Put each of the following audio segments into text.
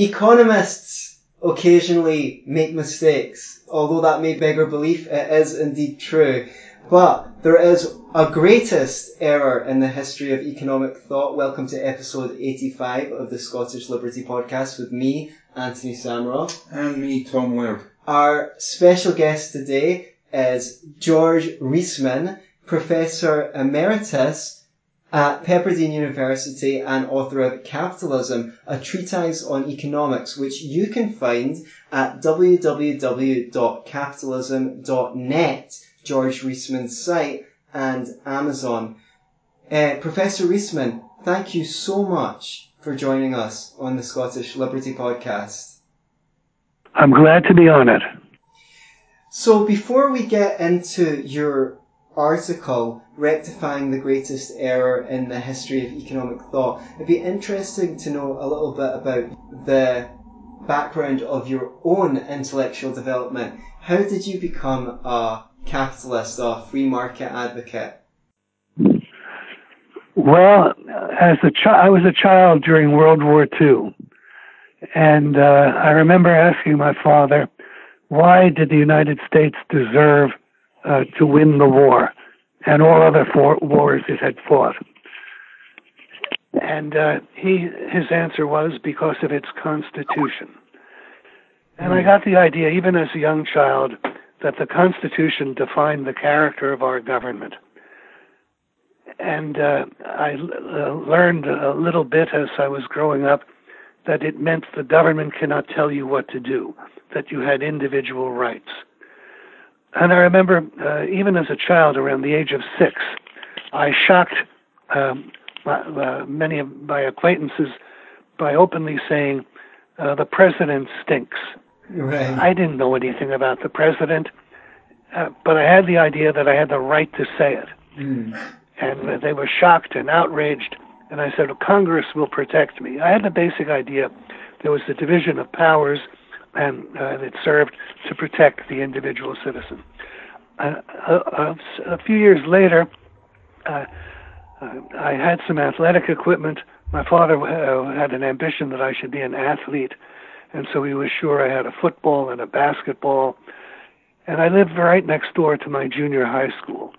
Economists occasionally make mistakes, although that may beg our belief, it is indeed true. But there is a greatest error in the history of economic thought. Welcome to episode 85 of the Scottish Liberty Podcast with me, Anthony Samroff. And me, Tom Webb. Our special guest today is George Reisman, Professor Emeritus at Pepperdine University and author of Capitalism, a treatise on economics, which you can find at www.capitalism.net George Reisman's site and Amazon. Uh, Professor Reisman, thank you so much for joining us on the Scottish Liberty Podcast. I'm glad to be on it. So before we get into your article, Rectifying the Greatest Error in the History of Economic Thought, it'd be interesting to know a little bit about the background of your own intellectual development. How did you become a capitalist or free market advocate? Well, as a child, I was a child during World War II, and uh, I remember asking my father, "Why did the United States deserve uh, to win the war and all other for- wars it had fought?" And uh, he, his answer was because of its constitution. And I hmm. got the idea, even as a young child, that the Constitution defined the character of our government. And uh, I uh, learned a little bit as I was growing up that it meant the government cannot tell you what to do, that you had individual rights. And I remember, uh, even as a child, around the age of six, I shocked um, my, uh, many of my acquaintances by openly saying, uh, the president stinks. Right. I didn't know anything about the president, uh, but I had the idea that I had the right to say it. Mm. And they were shocked and outraged. And I said, well, Congress will protect me. I had the basic idea there was the division of powers, and uh, it served to protect the individual citizen. Uh, a, uh, a, few years later, I had some athletic equipment. My father had an ambition that I should be an athlete and so he was sure I had a football and a basketball. And I lived right next door to my junior high school.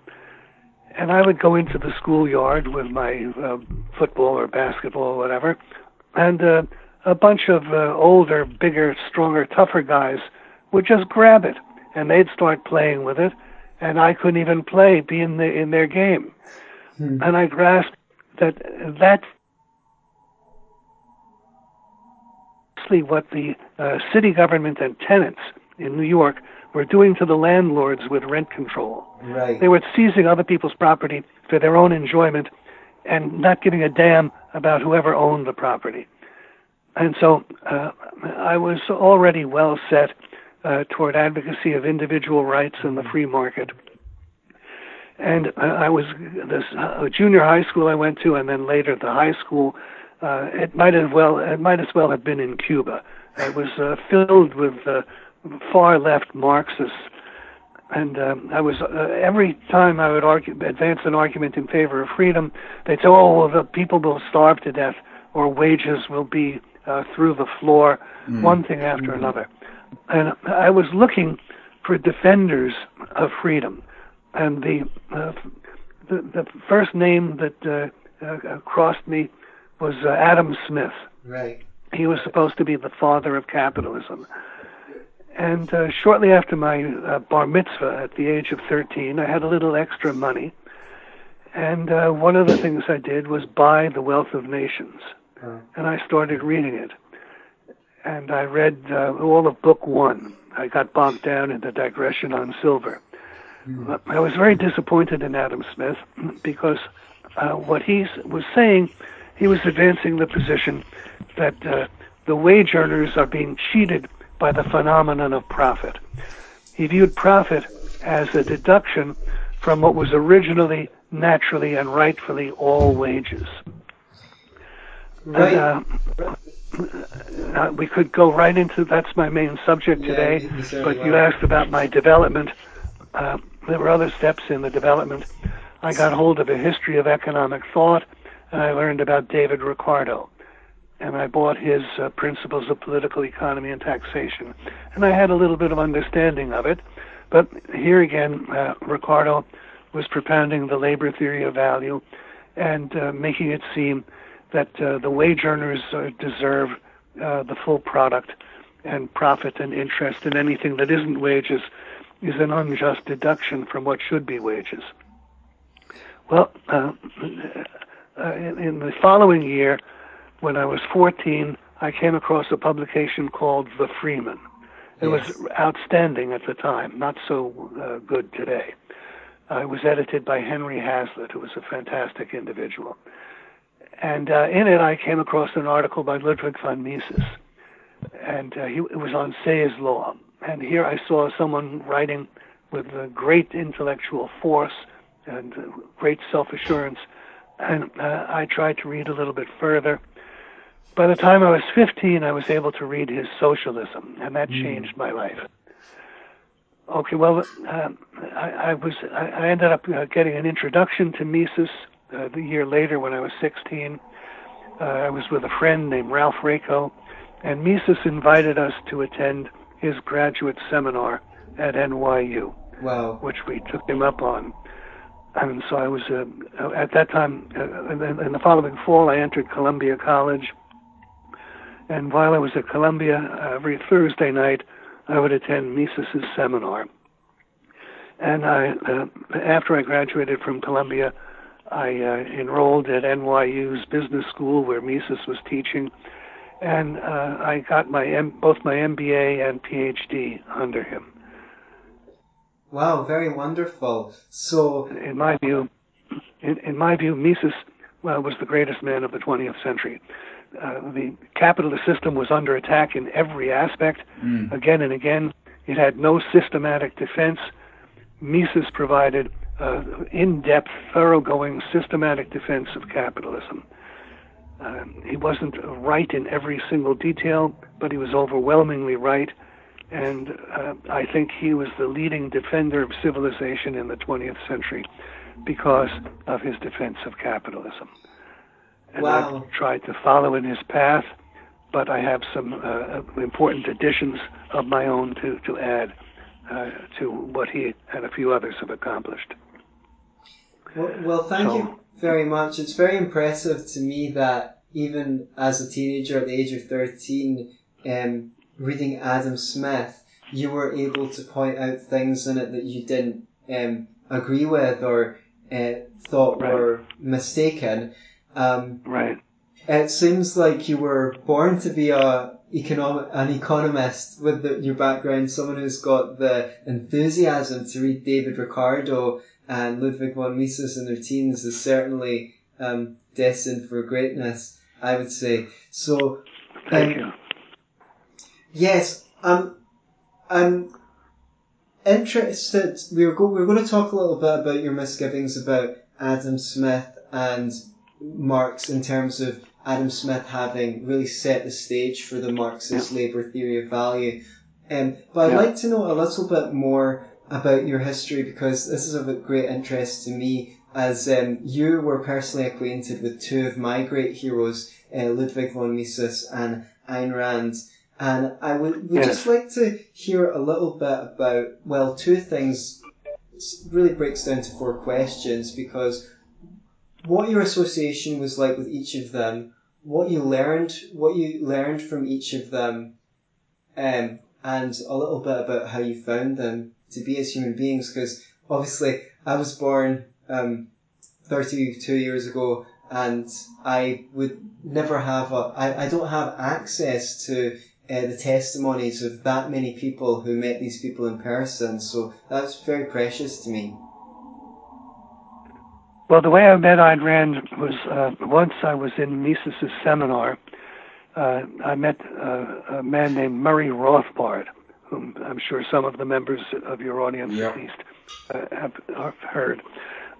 And I would go into the schoolyard with my uh, football or basketball or whatever, and uh, a bunch of uh, older, bigger, stronger, tougher guys would just grab it, and they'd start playing with it, and I couldn't even play, be in the in their game. Hmm. And I grasped that that's what the uh, city government and tenants in New York were doing to the landlords with rent control. Right. They were seizing other people's property for their own enjoyment and not giving a damn about whoever owned the property. And so uh, I was already well set uh, toward advocacy of individual rights in the free market. And uh, I was this uh, junior high school I went to, and then later the high school uh, it might as well it might as well have been in Cuba. It was uh, filled with uh, far left Marxists, and um, I was uh, every time I would argue, advance an argument in favor of freedom, they'd say, "Oh, well, the people will starve to death, or wages will be uh, through the floor, mm. one thing after another." And I was looking for defenders of freedom, and the uh, the, the first name that uh, uh, crossed me was uh, Adam Smith. Right. He was supposed to be the father of capitalism. And uh, shortly after my uh, bar mitzvah at the age of 13, I had a little extra money. And uh, one of the things I did was buy The Wealth of Nations. Oh. And I started reading it. And I read uh, all of book one. I got bogged down in the digression on silver. Mm. I was very disappointed in Adam Smith because uh, what he was saying he was advancing the position that uh, the wage earners are being cheated by the phenomenon of profit. He viewed profit as a deduction from what was originally, naturally, and rightfully all wages. Right. And, uh, uh, we could go right into that's my main subject today, yeah, but you asked about my development. Uh, there were other steps in the development. I got hold of a history of economic thought and I learned about David Ricardo. and I bought his uh, Principles of Political Economy and Taxation, and I had a little bit of understanding of it. But here again, uh, Ricardo was propounding the labor theory of value and uh, making it seem that uh, the wage earners uh, deserve uh, the full product and profit and interest, and anything that isn't wages is an unjust deduction from what should be wages. Well, uh, uh, in, in the following year, when I was 14, I came across a publication called The Freeman. It yes. was outstanding at the time, not so uh, good today. Uh, it was edited by Henry Hazlitt, who was a fantastic individual. And uh, in it, I came across an article by Ludwig von Mises, and uh, he, it was on Say's law. And here I saw someone writing with great intellectual force and uh, great self-assurance. And uh, I tried to read a little bit further. By the time I was 15, I was able to read his Socialism, and that mm. changed my life. Okay, well, uh, I, I was I ended up uh, getting an introduction to Mises uh, the year later when I was 16. Uh, I was with a friend named Ralph Raico, and Mises invited us to attend his graduate seminar at NYU, wow. which we took him up on. And so I was uh, at that time. Uh, in, in the following fall, I entered Columbia College, and while I was at Columbia, every Thursday night, I would attend Mises's seminar. And I, uh, after I graduated from Columbia, I uh, enrolled at NYU's business school where Mises was teaching, and uh, I got my M- both my MBA and PhD under him. Wow, very wonderful. So, in my view, in, in my view, Mises well, was the greatest man of the 20th century. Uh, the capitalist system was under attack in every aspect, mm. again and again. It had no systematic defense. Mises provided uh, in-depth, thoroughgoing, systematic defense of capitalism. Uh, he wasn't right in every single detail, but he was overwhelmingly right. And uh, I think he was the leading defender of civilization in the 20th century because of his defense of capitalism. And wow. I've tried to follow in his path, but I have some uh, important additions of my own to, to add uh, to what he and a few others have accomplished. Well, well thank so, you very much. It's very impressive to me that even as a teenager at the age of 13, um, reading Adam Smith, you were able to point out things in it that you didn't um, agree with or uh, thought right. were mistaken. Um, right. It seems like you were born to be a economic, an economist with the, your background, someone who's got the enthusiasm to read David Ricardo and Ludwig von Mises in their teens is certainly um, destined for greatness, I would say. So, Thank um, you. Yes, um, I'm interested. We are go, we are going to talk a little bit about your misgivings about Adam Smith and Marx in terms of Adam Smith having really set the stage for the Marxist yeah. labour theory of value. Um, but I'd yeah. like to know a little bit more about your history because this is of great interest to me as um, you were personally acquainted with two of my great heroes, uh, Ludwig von Mises and Ayn Rand. And I would, would just like to hear a little bit about, well, two things. It really breaks down to four questions because what your association was like with each of them, what you learned, what you learned from each of them, um, and a little bit about how you found them to be as human beings. Because obviously, I was born um, 32 years ago, and I would never have a, I, I don't have access to uh, the testimonies of that many people who met these people in person. So that's very precious to me. Well, the way I met Ayn Rand was uh, once I was in Mises' seminar. Uh, I met uh, a man named Murray Rothbard, whom I'm sure some of the members of your audience yeah. at least uh, have, have, heard.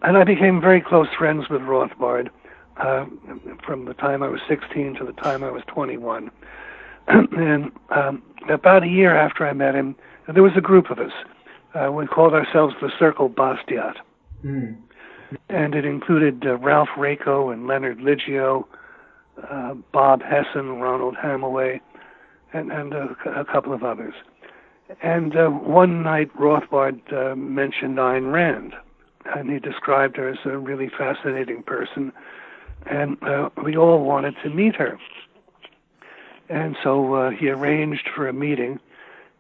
And I became very close friends with Rothbard uh, from the time I was 16 to the time I was 21. and um, about a year after I met him, there was a group of us. Uh, we called ourselves the Circle Bastiat. Mm and it included uh, Ralph Raico and Leonard Liggio, uh, Bob Hessen, Ronald Hamowy, and, and a, a couple of others. And uh, one night, Rothbard uh, mentioned Ayn Rand, and he described her as a really fascinating person, and uh, we all wanted to meet her. And so uh, he arranged for a meeting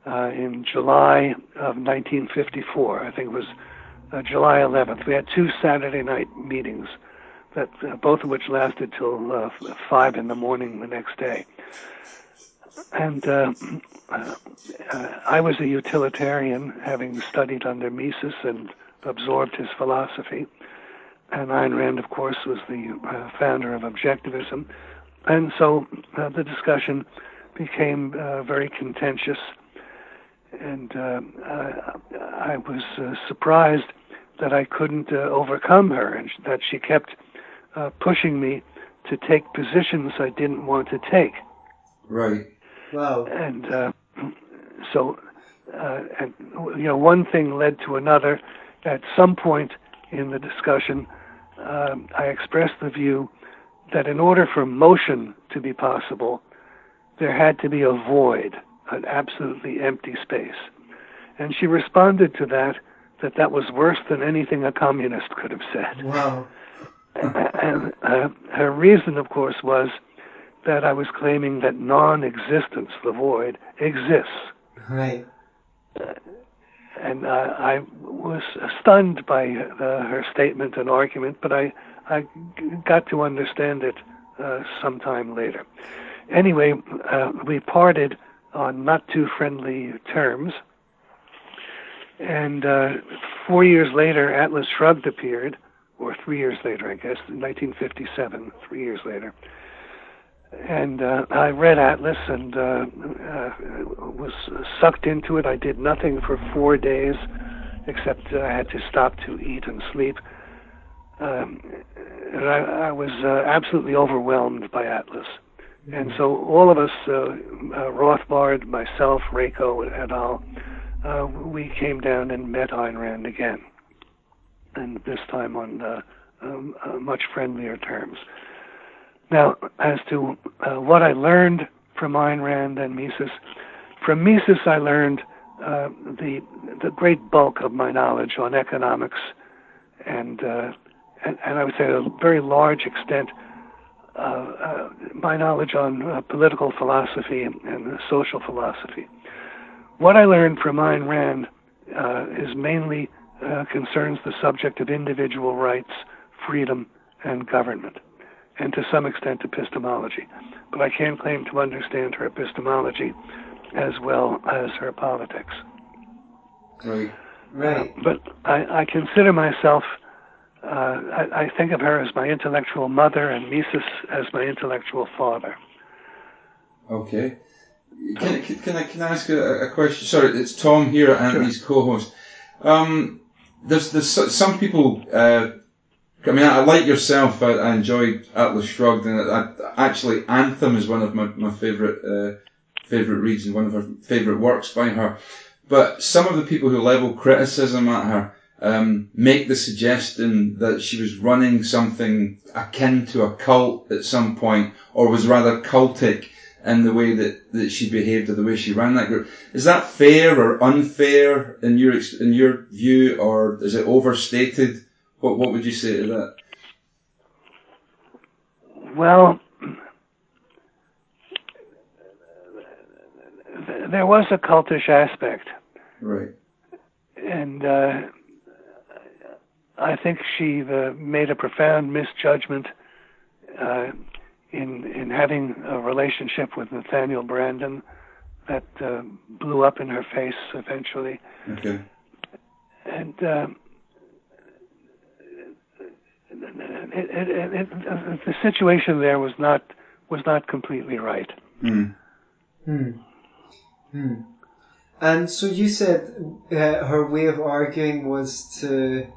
uh, in July of 1954. I think it was uh, July 11th. We had two Saturday night meetings, that both of which lasted till five in the morning the next day. And uh, uh, I was a utilitarian, having studied under Mises and absorbed his philosophy. And Ayn Rand, of course, was the uh, founder of objectivism. And so uh, the discussion became uh, very contentious. And uh, I, was uh, surprised that I couldn't uh, overcome her and that she kept pushing me to take positions I didn't want to take. Right. Wow. And so, and you know, one thing led to another. At some point in the discussion, um, I expressed the view that in order for motion to be possible, there had to be a void, an absolutely empty space. And she responded to that that that was worse than anything a communist could have said. Wow. and uh, her reason, of course, was that I was claiming that non-existence, the void, exists. Right. Uh, and uh, I was stunned by uh, her statement and argument, but I I got to understand it uh, sometime later. Anyway, uh, we parted on not too friendly terms. And uh, four years later, Atlas Shrugged appeared, or three years later, I guess, 1957, three years later. And uh, I read Atlas and uh, uh, was sucked into it. I did nothing for four days, except I had to stop to eat and sleep. Um, and I, I was uh, absolutely overwhelmed by Atlas. And so all of us, uh, uh, Rothbard, myself, Raico, et al., uh, we came down and met Ayn Rand again, and this time on uh, um, uh, much friendlier terms. Now, as to uh, what I learned from Ayn Rand and Mises, from Mises I learned uh, the the great bulk of my knowledge on economics and uh, and, and I would say a very large extent, uh, uh, my knowledge on uh, political philosophy and, and, social philosophy. What I learned from Ayn Rand is mainly concerns the subject of individual rights, freedom, and government, and to some extent epistemology. But I can't claim to understand her epistemology as well as her politics. Right. Right. but I, I consider myself uh, I, I, think of her as my intellectual mother and Mises as my intellectual father. Okay. Can, can, can I can I ask a, a, question? Sorry, it's Tom here, Anthony's sure. co-host. Um, there's there's some people. Uh, I mean, I, like yourself. I, I, enjoyed Atlas Shrugged, and I, actually, Anthem is one of my my favorite uh, favorite reads and one of her favorite works by her. But some of the people who level criticism at her um, make the suggestion that she was running something akin to a cult at some point, or was rather cultic in the way that, that she behaved or the way she ran that group. Is that fair or unfair in your in your view, or is it overstated? What what would you say to that? Well, there was a cultish aspect. Right. And uh, I think she uh, made a profound misjudgment uh, in in having a relationship with Nathaniel Branden that uh, blew up in her face eventually. Okay. And uh, it, it, it, the situation there was not was not completely right. Hmm. Hmm. Hmm. And so you said uh, her way of arguing was to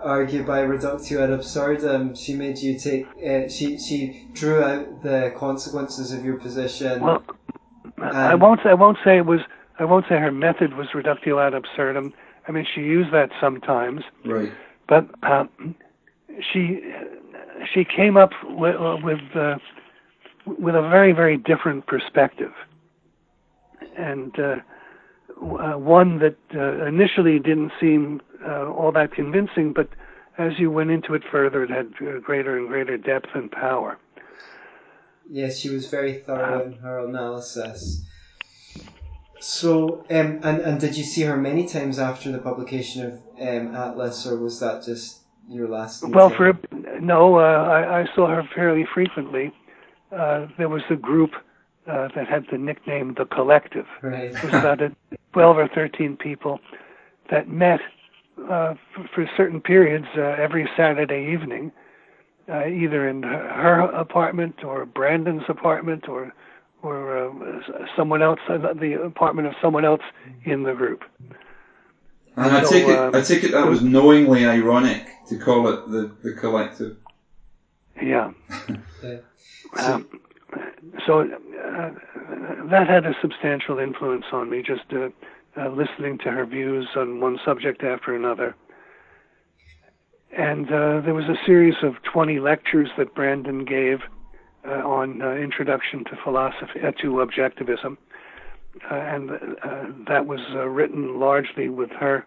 argue by reductio ad absurdum, she made you take, uh, she, she drew out the consequences of your position. Well, I won't, I won't say it was, I won't say her method was reductio ad absurdum. I mean, she used that sometimes. Right. But uh, she, she came up with, with uh, with a very, very different perspective. And uh, uh, one that uh, initially didn't seem uh, all that convincing, but as you went into it further, it had greater and greater depth and power. Yes, she was very thorough in her analysis. So, um, and and did you see her many times after the publication of um, Atlas, or was that just your last? Well, for no, uh, I, I saw her fairly frequently. Uh, there was a group uh, that had the nickname the Collective. Right. It was about a twelve or thirteen people that met uh, for, for certain periods uh, every Saturday evening, uh, either in her apartment or Branden's apartment or or uh, someone else, uh, the apartment of someone else in the group. And I take it, um, I take it that was knowingly ironic to call it the, the collective. Yeah. Yeah. Um, so uh, that had a substantial influence on me, just uh, uh, listening to her views on one subject after another. And uh, there was a series of 20 lectures that Branden gave uh, on uh, introduction to philosophy, uh, to objectivism. Uh, and uh, that was uh, written largely with her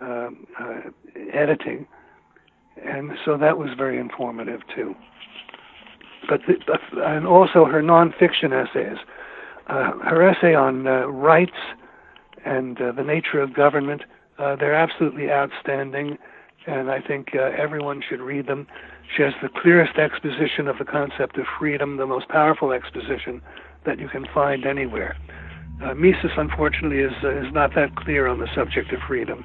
uh, uh, editing. And so that was very informative too but the, and also her nonfiction essays. Uh, her essay on rights and the nature of government, they're absolutely outstanding, and I think everyone should read them. She has the clearest exposition of the concept of freedom, the most powerful exposition that you can find anywhere. Uh, Mises, unfortunately, is uh, is not that clear on the subject of freedom.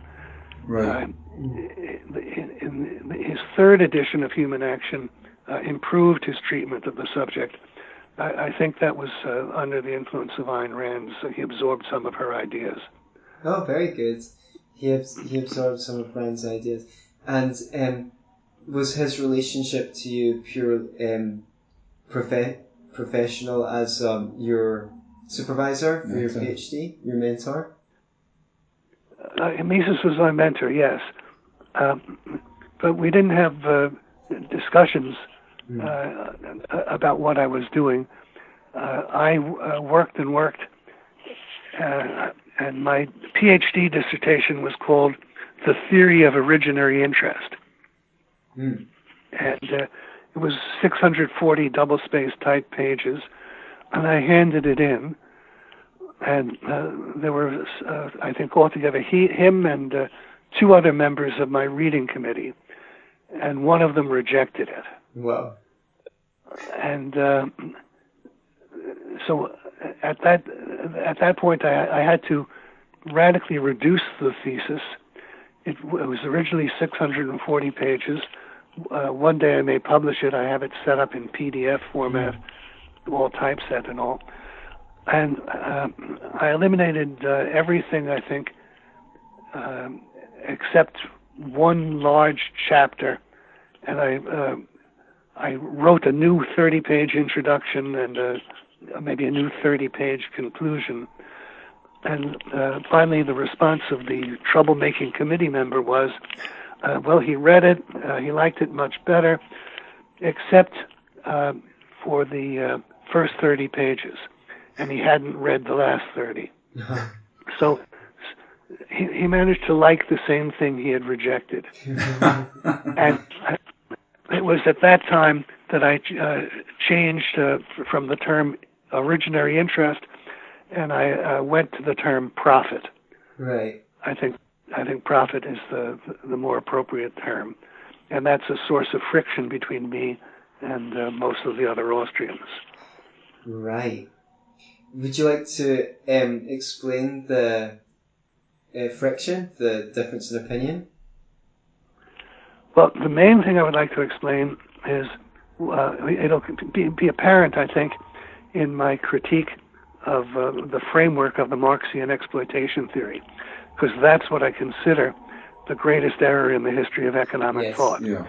Right. Uh, in, in, in his third edition of Human Action, uh, improved his treatment of the subject. I, I think that was uh, under the influence of Ayn Rand. So he absorbed some of her ideas. Oh, very good. He abs- he absorbed some of Rand's ideas, and um, was his relationship to you pure um, profe- professional as um, your supervisor for your PhD, your mentor? Uh, Mises was my mentor, yes, um, but we didn't have uh, discussions uh, about what I was doing. Uh, I uh, worked and worked, uh, and my PhD dissertation was called "The Theory of Originary Interest," Hmm. and uh, it was 640 double-spaced type pages, and I handed it in. And uh, there were, uh, I think, altogether he, him and uh, two other members of my reading committee, and one of them rejected it Wow. and uh, so at that at that point I, I had to radically reduce the thesis. It, it was originally 640 pages. Uh, one day I may publish it. I have it set up in PDF format, all typeset and all. And uh, I eliminated uh, everything I think um, except one large chapter, and I uh, I wrote a new 30 page introduction and uh, maybe a new 30 page conclusion. And uh, finally, the response of the troublemaking committee member was uh, well, he read it, he liked it much better, except for the uh, first 30 pages, and he hadn't read the last 30. So he, he managed to like the same thing he had rejected. and it was at that time that I uh, changed uh, f- from the term originary interest, and I uh, went to the term profit. Right. I think I think profit is the the more appropriate term, and that's a source of friction between me and uh, most of the other Austrians. Right. Would you like to um, explain the uh, friction, the difference in opinion? Well, the main thing I would like to explain is uh, it'll be, be apparent, I think, in my critique of uh, the framework of the Marxian exploitation theory, because that's what I consider the greatest error in the history of economic Yes. thought. Yeah.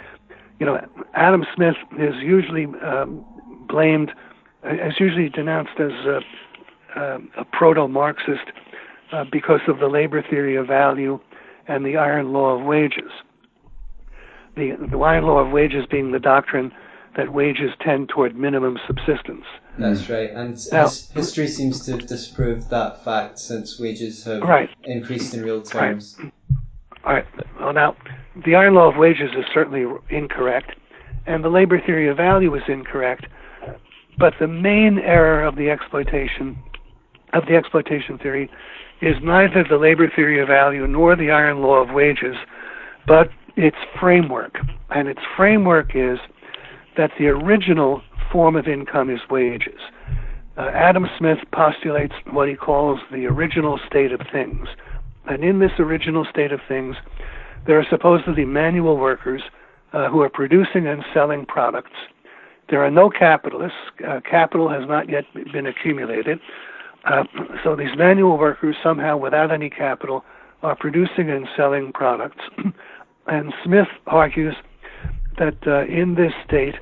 You know, Adam Smith is usually um, blamed, is usually denounced as a, um a proto-Marxist uh, because of the labor theory of value and the iron law of wages the, the iron law of wages being the doctrine that wages tend toward minimum subsistence. That's right. And now, his, history seems to have disproved that fact since wages have right. increased in real terms. Right. All right. Well, now, the iron law of wages is certainly incorrect, and the labor theory of value is incorrect. But the main error of the exploitation of the exploitation theory is neither the labor theory of value nor the iron law of wages, but its framework. And its framework is that the original form of income is wages. Uh, Adam Smith postulates what he calls the original state of things. And in this original state of things, there are supposedly manual workers uh, who are producing and selling products. There are no capitalists. Uh, capital has not yet been accumulated. Uh, so these manual workers, somehow without any capital, are producing and selling products. and Smith argues that uh, in this state,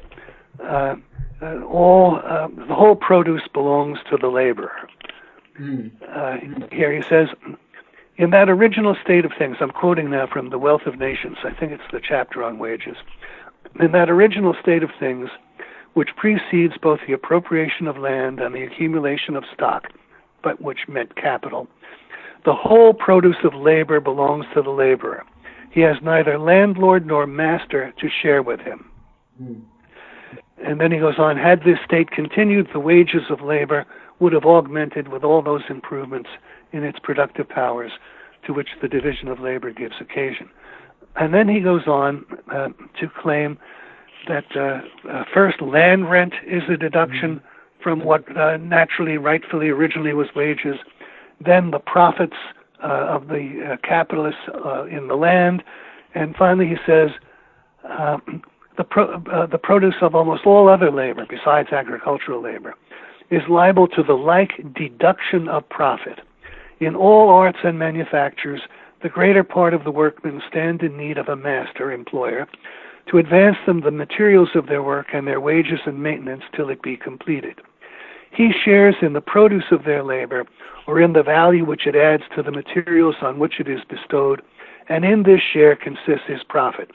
uh, uh all the whole produce belongs to the laborer. Mm. here he says, in that original state of things, I'm quoting now from The Wealth of Nations, I think it's the chapter on wages. In that original state of things, which precedes both the appropriation of land and the accumulation of stock, but which meant capital, the whole produce of labor belongs to the laborer. He has neither landlord nor master to share with him. Mm. And then he goes on, had this state continued, the wages of labor would have augmented with all those improvements in its productive powers to which the division of labor gives occasion. And then he goes on uh, to claim that uh, uh, first land rent is a deduction mm-hmm. from what uh, naturally, rightfully, originally was wages. Then the profits uh, of the uh, capitalists in the land, and finally he says the pro- the produce of almost all other labor besides agricultural labor is liable to the like deduction of profit. In all arts and manufactures, the greater part of the workmen stand in need of a master employer to advance them the materials of their work and their wages and maintenance till it be completed. He shares in the produce of their labor, or in the value which it adds to the materials on which it is bestowed, and in this share consists his profit.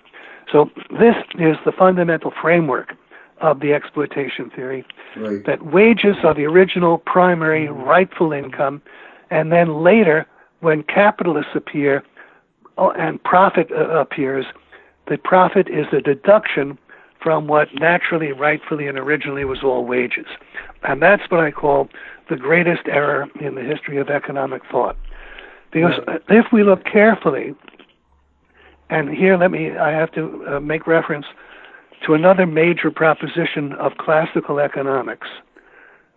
So, this is the fundamental framework of the exploitation theory right. that wages are the original, primary, rightful income, and then later, when capitalists appear oh, and profit uh, appears, the profit is a deduction from what naturally, rightfully, and originally was all wages. And that's what I call the greatest error in the history of economic thought. Because if we look carefully, and here let me, I have to uh, make reference to another major proposition of classical economics,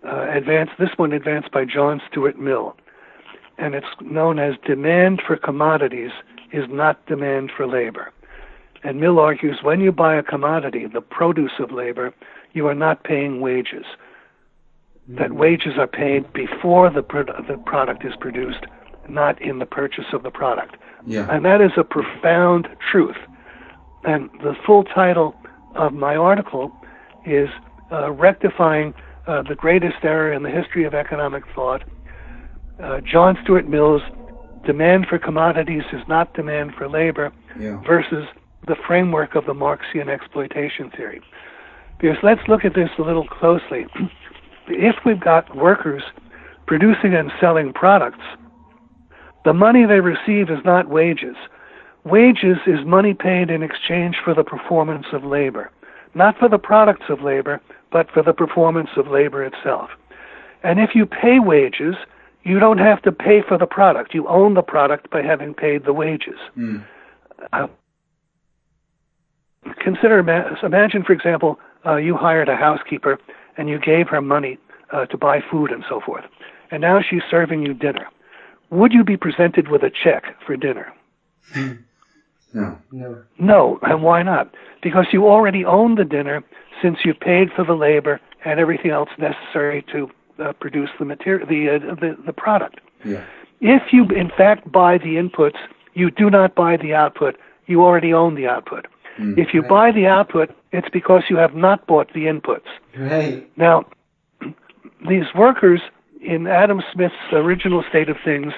uh, advanced, this one advanced by John Stuart Mill and it's known as demand for commodities is not demand for labor. And Mill argues when you buy a commodity, the produce of labor, you are not paying wages. That mm-hmm. wages are paid before the, pro- the product is produced, not in the purchase of the product. Yeah. And that is a profound truth. And the full title of my article is uh, Rectifying uh, the Greatest Error in the History of Economic Thought uh, John Stuart Mill's demand for commodities is not demand for labor yeah. versus the framework of the Marxian exploitation theory. Because let's look at this a little closely. if we've got workers producing and selling products, the money they receive is not wages. Wages is money paid in exchange for the performance of labor, not for the products of labor, but for the performance of labor itself. And if you pay wages, you don't have to pay for the product. You own the product by having paid the wages. Mm. Uh, consider, imagine, for example, uh, you hired a housekeeper and you gave her money uh, to buy food and so forth, and now she's serving you dinner. Would you be presented with a check for dinner? No. No. No, and why not? Because you already own the dinner since you paid for the labor and everything else necessary to uh, produce the material, the, uh, the the product. Yeah. If you in fact buy the inputs, you do not buy the output. You already own the output. Mm, if you right. buy the output, it's because you have not bought the inputs. Right. Now, these workers in Adam Smith's original state of things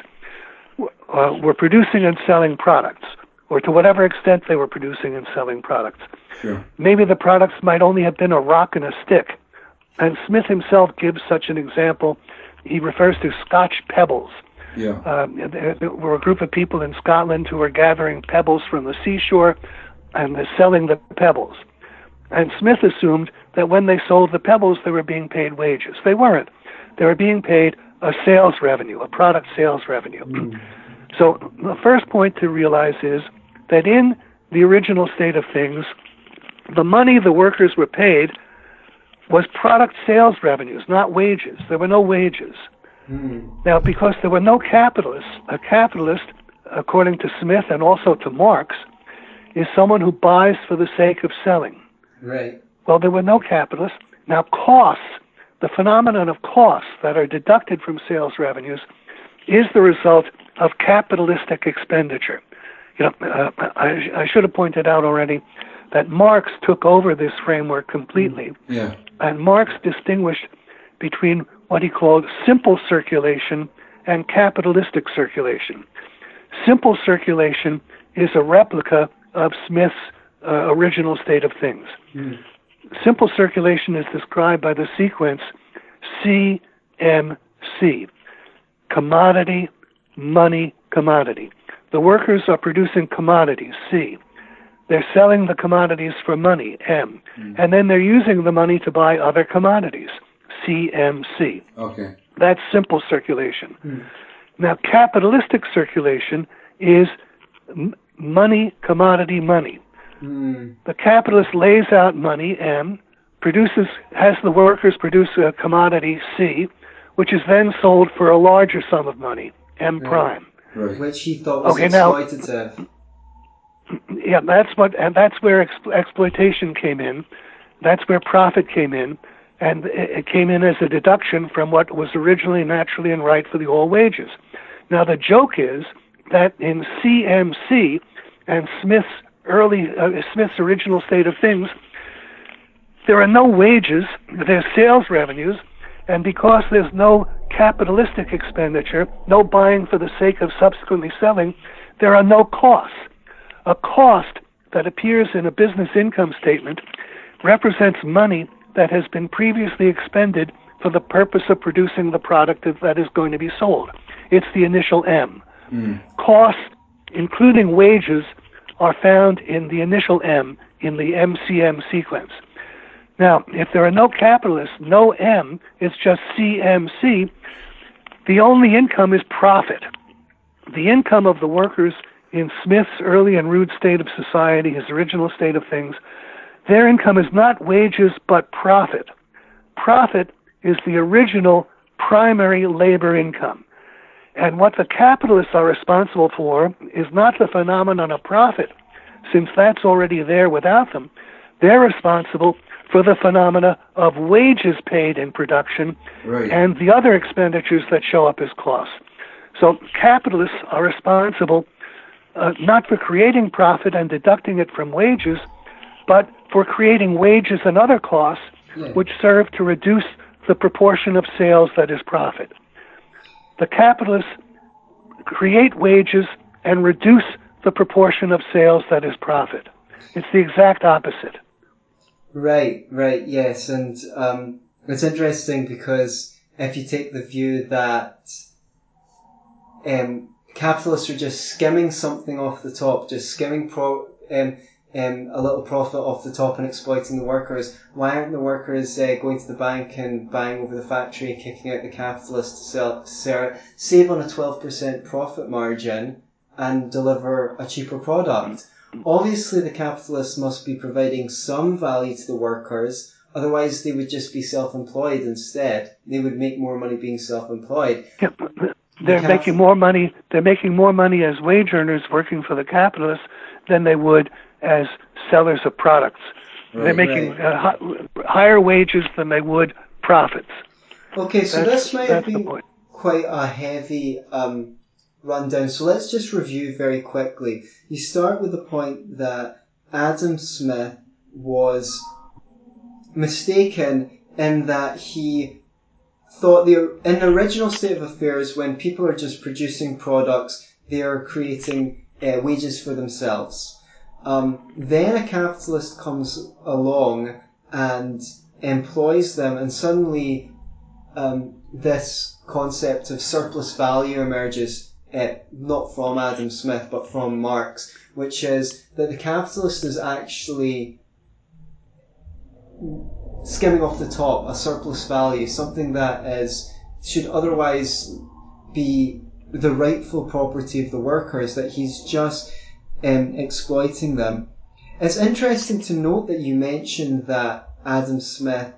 uh, were producing and selling products, or to whatever extent they were producing and selling products. Sure. Maybe the products might only have been a rock and a stick, And Smith himself gives such an example. He refers to Scotch pebbles. Yeah. Um, there, there were a group of people in Scotland who were gathering pebbles from the seashore and they're selling the pebbles. And Smith assumed that when they sold the pebbles, they were being paid wages. They weren't. They were being paid a sales revenue, a product sales revenue. Mm. So the first point to realize is that in the original state of things, the money the workers were paid was product sales revenues, not wages. There were no wages. Mm. Now, because there were no capitalists, a capitalist, according to Smith and also to Marx, is someone who buys for the sake of selling. Right. Well, there were no capitalists. Now, costs, the phenomenon of costs that are deducted from sales revenues, is the result of capitalistic expenditure. You know, uh, I, I should have pointed out already that Marx took over this framework completely. Yeah. And Marx distinguished between what he called simple circulation and capitalistic circulation. Simple circulation is a replica of Smith's uh, original state of things. Mm. Simple circulation is described by the sequence CMC commodity, money, commodity. The workers are producing commodities, C. They're selling the commodities for money, M. Mm. And then they're using the money to buy other commodities, CMC. Okay. That's simple circulation. Mm. Now, capitalistic circulation is money, commodity, money. Mm. The capitalist lays out money, M, produces, has the workers produce a commodity, C, which is then sold for a larger sum of money, M prime. Right. Which he thought was okay, exploitative. Now, yeah, that's what, and that's where ex- exploitation came in. That's where profit came in, and it came in as a deduction from what was originally naturally and right for the all wages. Now the joke is that in CMC and Smith's early uh, Smith's original state of things, there are no wages, there's sales revenues, and because there's no capitalistic expenditure, no buying for the sake of subsequently selling, there are no costs. A cost that appears in a business income statement represents money that has been previously expended for the purpose of producing the product that is going to be sold. It's the initial M. Mm. Costs, including wages, are found in the initial M in the MCM sequence. Now, if there are no capitalists, no M, it's just CMC, the only income is profit. The income of the workers in Smith's early and rude state of society, his original state of things, their income is not wages but profit. Profit is the original primary labor income. And what the capitalists are responsible for is not the phenomenon of profit, since that's already there without them. They're responsible for the phenomena of wages paid in production right. and the other expenditures that show up as costs. So capitalists are responsible uh, not for creating profit and deducting it from wages, but for creating wages and other costs yeah. which serve to reduce the proportion of sales that is profit. The capitalists create wages and reduce the proportion of sales that is profit. It's the exact opposite. Right, right, yes, and um, it's interesting because if you take the view that um, capitalists are just skimming something off the top, just skimming pro, um, um, a little profit off the top and exploiting the workers, why aren't the workers uh, going to the bank and buying over the factory, kicking out the capitalists to sell, sell save on a 12% profit margin and deliver a cheaper product? Obviously, the capitalists must be providing some value to the workers, otherwise, they would just be self employed instead. They would make more money being self employed. they're the making more money. They're making more money as wage earners working for the capitalists than they would as sellers of products. Right, they're making right. uh, higher wages than they would profits. Okay, so that's, this might have been quite a heavy um, rundown. So let's just review very quickly. You start with the point that Adam Smith was mistaken in that he thought the in the original state of affairs, when people are just producing products, they are creating uh, wages for themselves. Um, then a capitalist comes along and employs them, and suddenly um, this concept of surplus value emerges, uh, not from Adam Smith but from Marx, which is that the capitalist is actually skimming off the top a surplus value, something that is should otherwise be the rightful property of the workers, that he's just um, exploiting them. It's interesting to note that you mentioned that Adam Smith,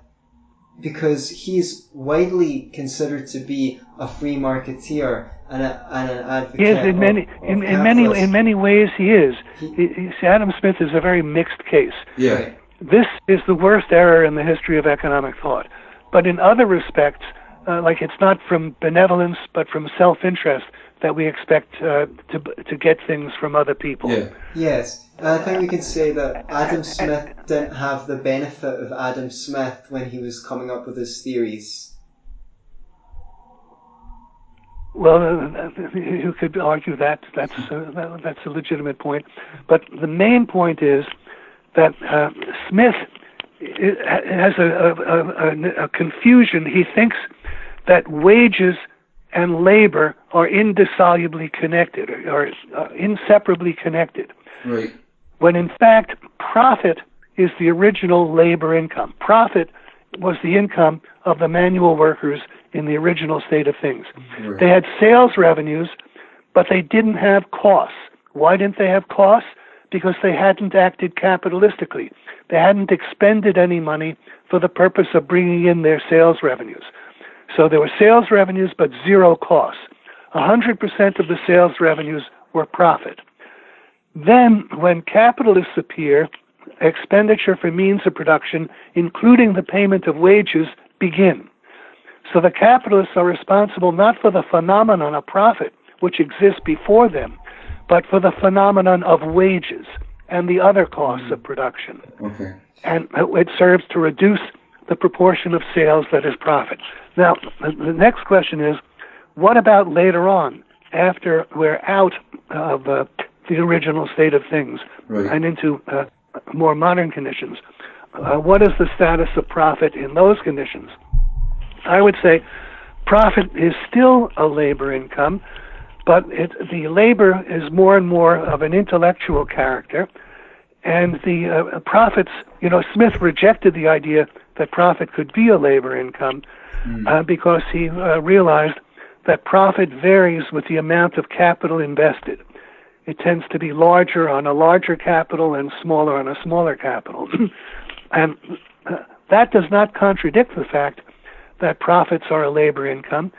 because he's widely considered to be a free marketeer and, a, and an advocate. Yes, in of, many of in, in many in many ways he is. He- He, he, Adam Smith is a very mixed case. Yeah. Right. This is the worst error in the history of economic thought. But in other respects, uh, like it's not from benevolence but from self-interest that we expect uh, to to get things from other people. Yeah. Yes, and I think we can say that Adam Smith didn't have the benefit of Adam Smith when he was coming up with his theories. Well, uh, you could argue that that's uh, that, that's a legitimate point, but the main point is that uh, Smith has a, a, a, a confusion. He thinks that wages and labor are indissolubly connected, or uh, inseparably connected Right. when in fact profit is the original labor income. Profit was the income of the manual workers in the original state of things. Right. They had sales revenues, but they didn't have costs. Why didn't they have costs? Because they hadn't acted capitalistically. They hadn't expended any money for the purpose of bringing in their sales revenues. So there were sales revenues, but zero costs. 100% of the sales revenues were profit. Then, when capitalists appear, expenditure for means of production, including the payment of wages, begin. So the capitalists are responsible not for the phenomenon of profit, which exists before them, but for the phenomenon of wages and the other costs of production. Okay. And it serves to reduce the proportion of sales that is profit. Now, the next question is what about later on, after we're out of uh, the original state of things Right. and into uh, more modern conditions? Uh, what is the status of profit in those conditions? I would say profit is still a labor income, but it, the labor is more and more of an intellectual character. And the uh, profits, you know, Smith rejected the idea that profit could be a labor income uh, because he uh, realized that profit varies with the amount of capital invested. It tends to be larger on a larger capital and smaller on a smaller capital. and uh, that does not contradict the fact that profits are a labor income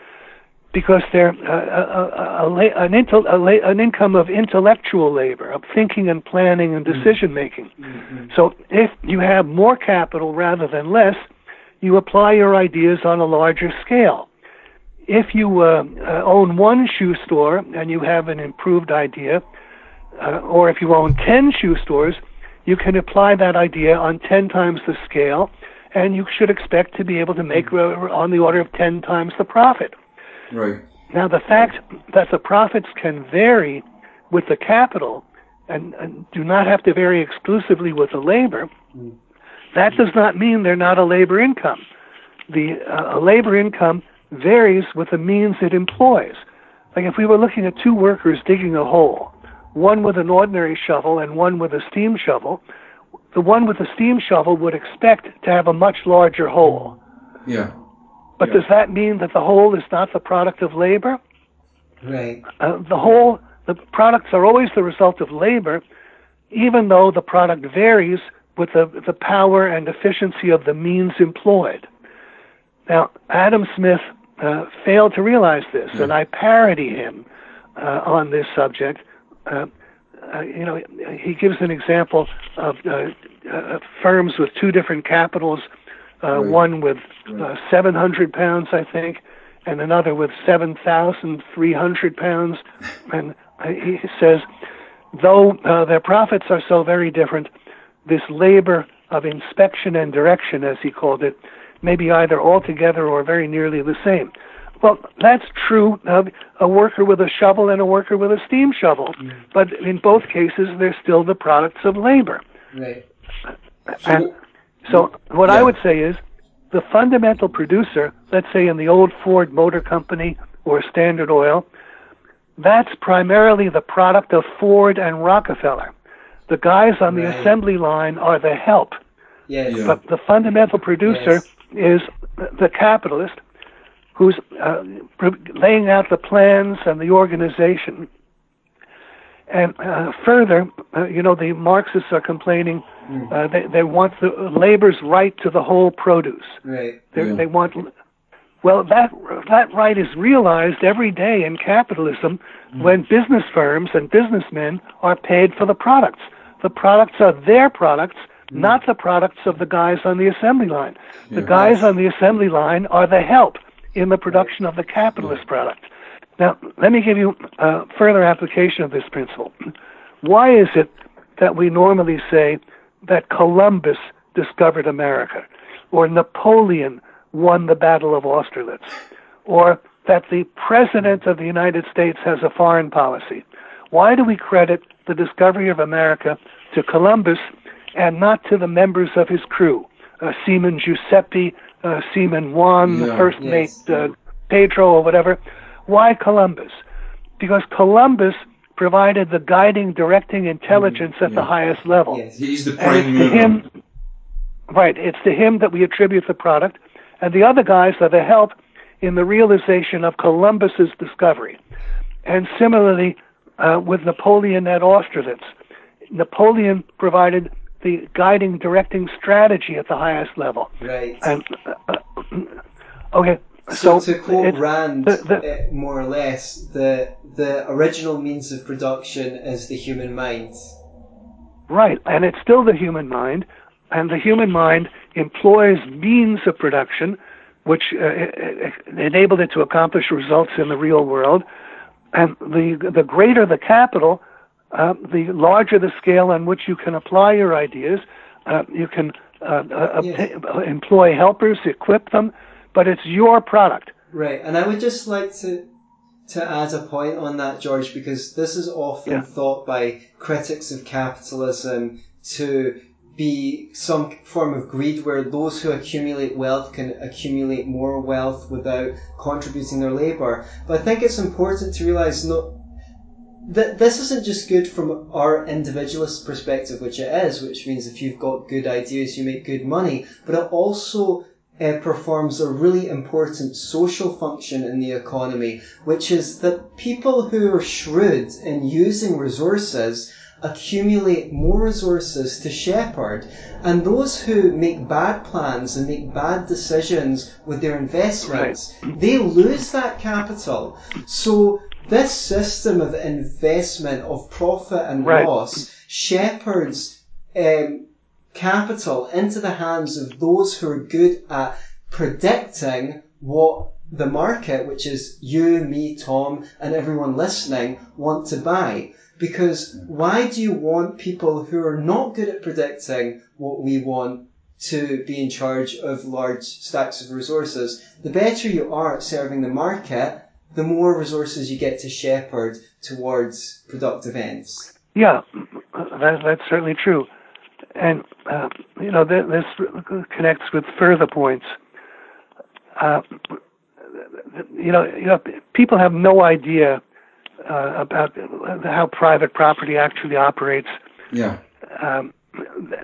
because they're uh, a, a, a, an, intel, a la- an income of intellectual labor, of thinking and planning and decision making. So if you have more capital rather than less, you apply your ideas on a larger scale. If you uh, uh, own one shoe store and you have an improved idea, uh, or if you own 10 shoe stores, you can apply that idea on 10 times the scale, and you should expect to be able to make uh, on the order of 10 times the profit. Right. Now, the fact that the profits can vary with the capital and, and do not have to vary exclusively with the labor, that does not mean they're not a labor income. The uh, a labor income varies with the means it employs. Like if we were looking at two workers digging a hole, one with an ordinary shovel and one with a steam shovel, the one with the steam shovel would expect to have a much larger hole. Yeah. But Yeah. does that mean that the whole is not the product of labor? Right. Uh, the whole, the products are always the result of labor, even though the product varies with the, the power and efficiency of the means employed. Now, Adam Smith uh, failed to realize this, and I parody him uh, on this subject. Uh, uh, you know, he gives an example of uh, uh, firms with two different capitals, uh, Right. one with uh, 700 pounds, I think, and another with 7,300 pounds. And he says, though uh, their profits are so very different, this labor of inspection and direction, as he called it, may be either altogether or very nearly the same. Well, that's true of a worker with a shovel and a worker with a steam shovel, but in both cases, they're still the products of labor. Right. And so, what I would say is the fundamental producer, let's say in the old Ford Motor Company or Standard Oil, that's primarily the product of Ford and Rockefeller. The guys on the Right. assembly line are the help, Yes. Yeah. but the fundamental producer is the capitalist who's uh, laying out the plans and the organization. And uh, further, uh, you know, the Marxists are complaining uh, they, they want the labor's right to the whole produce. Right. They, Yeah. they want. Well, that that right is realized every day in capitalism when business firms and businessmen are paid for the products. The products are their products, not the products of the guys on the assembly line. The Yeah. guys on the assembly line are the help in the production of the capitalist product. Now, let me give you a further application of this principle. Why is it that we normally say that Columbus discovered America, or Napoleon won the Battle of Austerlitz, or that the President of the United States has a foreign policy? Why do we credit the discovery of America to Columbus and not to the members of his crew, uh, Seaman Giuseppe, uh, Seaman Juan, the Yeah. first Yes. mate uh, Pedro, or whatever? Why Columbus? Because Columbus provided the guiding, directing intelligence at the highest level. Yes. He's the And prime it's to him, right? It's to him that we attribute the product, and the other guys are the help in the realization of Columbus's discovery. And similarly, uh, with Napoleon at Austerlitz, Napoleon provided the guiding, directing strategy at the highest level. Right. And uh, uh, okay, So, so, to quote Rand, the- the- uh, more or less, the the original means of production is the human mind. Right, and it's still the human mind, and the human mind employs means of production which uh, uh, enabled it to accomplish results in the real world. And the the greater the capital, uh, the larger the scale on which you can apply your ideas. Uh, you can uh, uh, Yes. employ helpers, equip them, but it's your product. Right, and I would just like to to add a point on that, George, because this is often Yeah. thought by critics of capitalism to be some form of greed where those who accumulate wealth can accumulate more wealth without contributing their labour. But I think it's important to realise no that this isn't just good from our individualist perspective, which it is, which means if you've got good ideas, you make good money, but it also uh, performs a really important social function in the economy, which is that people who are shrewd in using resources accumulate more resources to shepherd, and those who make bad plans and make bad decisions with their investments, they lose that capital. So this system of investment of profit and Right. loss shepherds um, capital into the hands of those who are good at predicting what the market, which is you, me, Tom, and everyone listening, want to buy. Because why do you want people who are not good at predicting what we want to be in charge of large stacks of resources? The better you are at serving the market, the more resources you get to shepherd towards productive ends. Yeah, that, that's certainly true. And, uh, you know, th- this connects with further points. Uh, you know, you know, people have no idea uh, about how private property actually operates. Yeah. Um,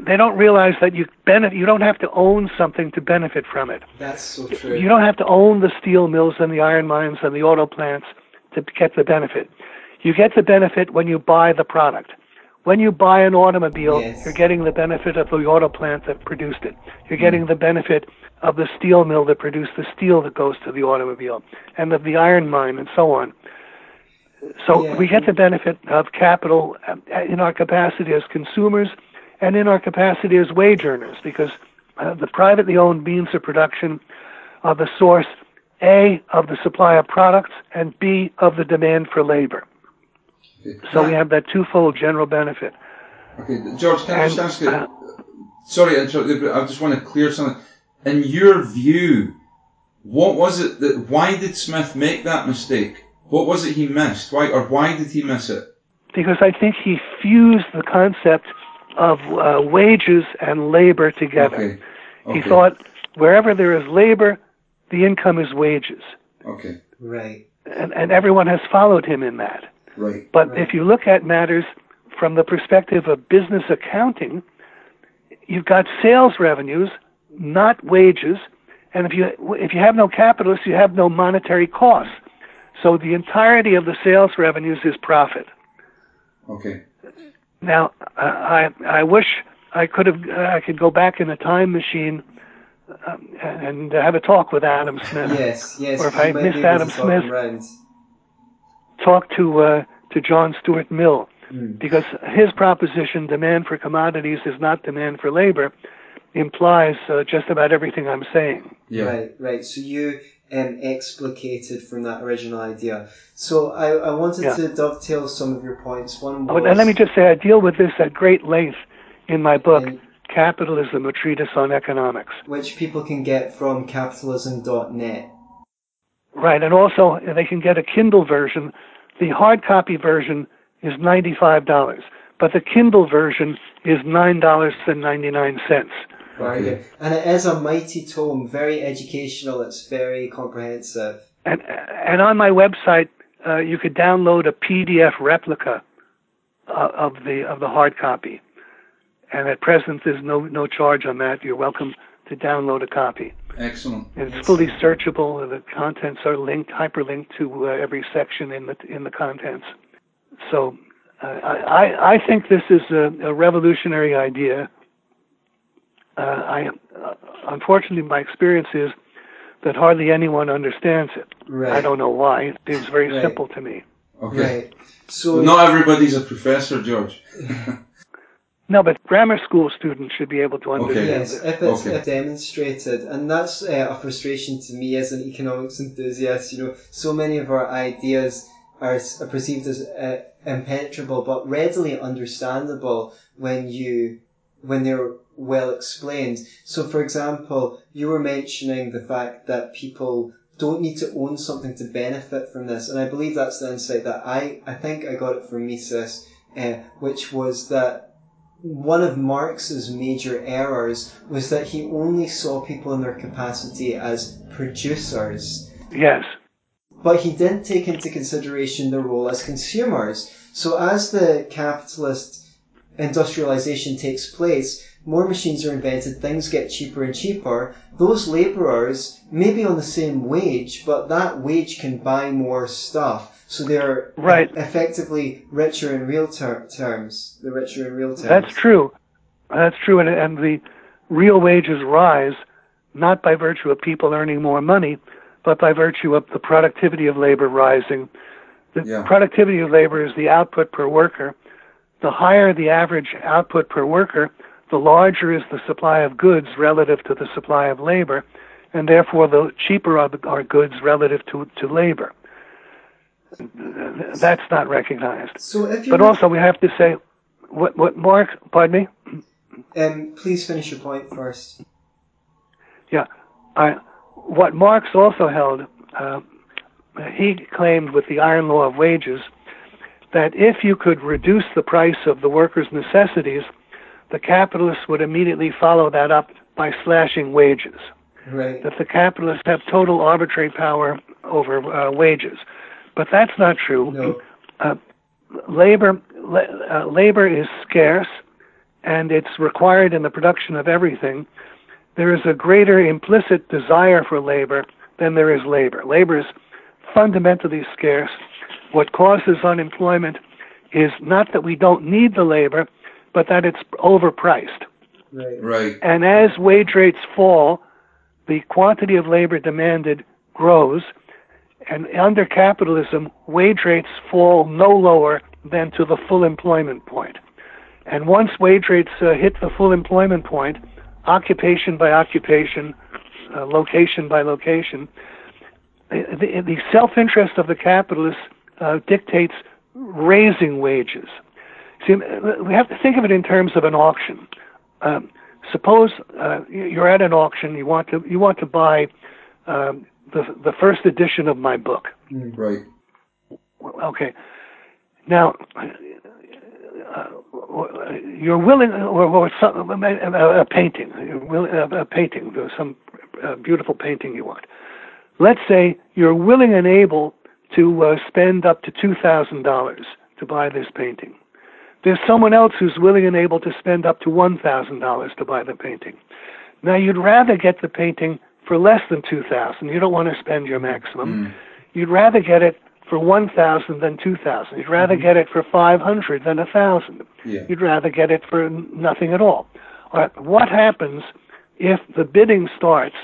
they don't realize that you benefit. You don't have to own something to benefit from it. That's so true. You don't have to own the steel mills and the iron mines and the auto plants to get the benefit. You get the benefit when you buy the product. When you buy an automobile, Yes. you're getting the benefit of the auto plant that produced it. You're getting the benefit of the steel mill that produced the steel that goes to the automobile, and of the iron mine, and so on. So Yeah. we get the benefit of capital uh, in our capacity as consumers and in our capacity as wage earners, because uh, the privately owned means of production are the source A of the supply of products and B of the demand for labor. So we have that twofold general benefit. Okay, George, can I just ask you? uh, sorry, to interrupt you, but I just want to clear something. In your view, what was it that? Why did Smith make that mistake? What was it he missed? Why or why did he miss it? because I think he fused the concept of uh, wages and labor together. Okay. He thought wherever there is labor, the income is wages. Okay. Right. And, and everyone has followed him in that. Right. But Right. if you look at matters from the perspective of business accounting, you've got sales revenues, not wages. And if you if you have no capitalists, you have no monetary costs. So the entirety of the sales revenues is profit. Okay. Now, I I wish I could have I could go back in a time machine um, and have a talk with Adam Smith. Yes, yes. Or if I missed Adam Smith. around. Talk to uh, to John Stuart Mill Hmm. because his proposition, demand for commodities is not demand for labor, implies uh, just about everything I'm saying. Yeah. Right, right. So you um, explicated from that original idea. So I, I wanted Yeah. to dovetail some of your points. One was and let me just say, I deal with this at great length in my book, in- Capitalism: A Treatise on Economics. which people can get from capitalism.net. Right, and also they can get a Kindle version. The hard copy version is $95, but the Kindle version is $9.99. Very good. And it is a mighty tome, very educational, it's very comprehensive. And, and on my website, uh, you could download a PDF replica uh, of the of the hard copy. And at present, there's no no charge on that. You're welcome to download a copy. Excellent. And it's fully searchable. and The contents are linked, hyperlinked to uh, every section in the in the contents. So uh, I I think this is a, a revolutionary idea. Uh, I uh, unfortunately my experience is that hardly anyone understands it. Right. I don't know why. It seems very Right. simple to me. Okay. Right. So Not everybody's a professor, George. No, but grammar school students should be able to understand Yes, it. if it's Okay. demonstrated, and that's uh, a frustration to me as an economics enthusiast. You know, so many of our ideas are, are perceived as uh, impenetrable, but readily understandable when you when they're well explained. So, for example, you were mentioning the fact that people don't need to own something to benefit from this, and I believe that's the insight that I I think I got it from Mises, uh, which was that one of Marx's major errors was that he only saw people in their capacity as producers, Yes. but he didn't take into consideration their role as consumers. So as the capitalist industrialization takes place, more machines are invented, things get cheaper and cheaper. Those laborers may be on the same wage, but that wage can buy more stuff. So they're Right. effectively richer in real ter- terms. The richer in real terms. That's true. That's true, and, and the real wages rise not by virtue of people earning more money, but by virtue of the productivity of labor rising. The Yeah. productivity of labor is the output per worker. The higher the average output per worker, the larger is the supply of goods relative to the supply of labor, and therefore the cheaper are, are goods relative to, to labor. That's not recognized. So if you But also, we have to say, what, what Mark, pardon me? um, please finish your point first. Yeah. I, what Marx also held, uh, he claimed with the iron law of wages that if you could reduce the price of the workers' necessities, the capitalists would immediately follow that up by slashing wages. Right. That the capitalists have total arbitrary power over uh, wages. But that's not true. No. labor la- uh, labor is scarce and it's required in the production of everything there is a greater implicit desire for labor than there is labor labor is fundamentally scarce what causes unemployment is not that we don't need the labor but that it's overpriced Right. Right. and as wage rates fall, the quantity of labor demanded grows. And under capitalism, wage rates fall no lower than to the full employment point. And once wage rates uh, hit the full employment point, occupation by occupation, uh, location by location, the, the, the self-interest of the capitalist uh, dictates raising wages. See, we have to think of it in terms of an auction. Um, suppose uh, you're at an auction. You want to you want to buy um, the the first edition of my book. Right. Okay. Now, uh, you're willing, or, or some, a, a painting, you're willing, a, a painting, some uh, beautiful painting you want. Let's say you're willing and able to uh, spend up to $2,000 to buy this painting. There's someone else who's willing and able to spend up to $1,000 to buy the painting. Now you'd rather get the painting for less than 2000 You don't want to spend your maximum. Mm. You'd rather get it for 1000 than 2000 You'd rather mm-hmm. get it for 500 than 1000 yeah. You'd rather get it for nothing at all. all right, what happens if the bidding starts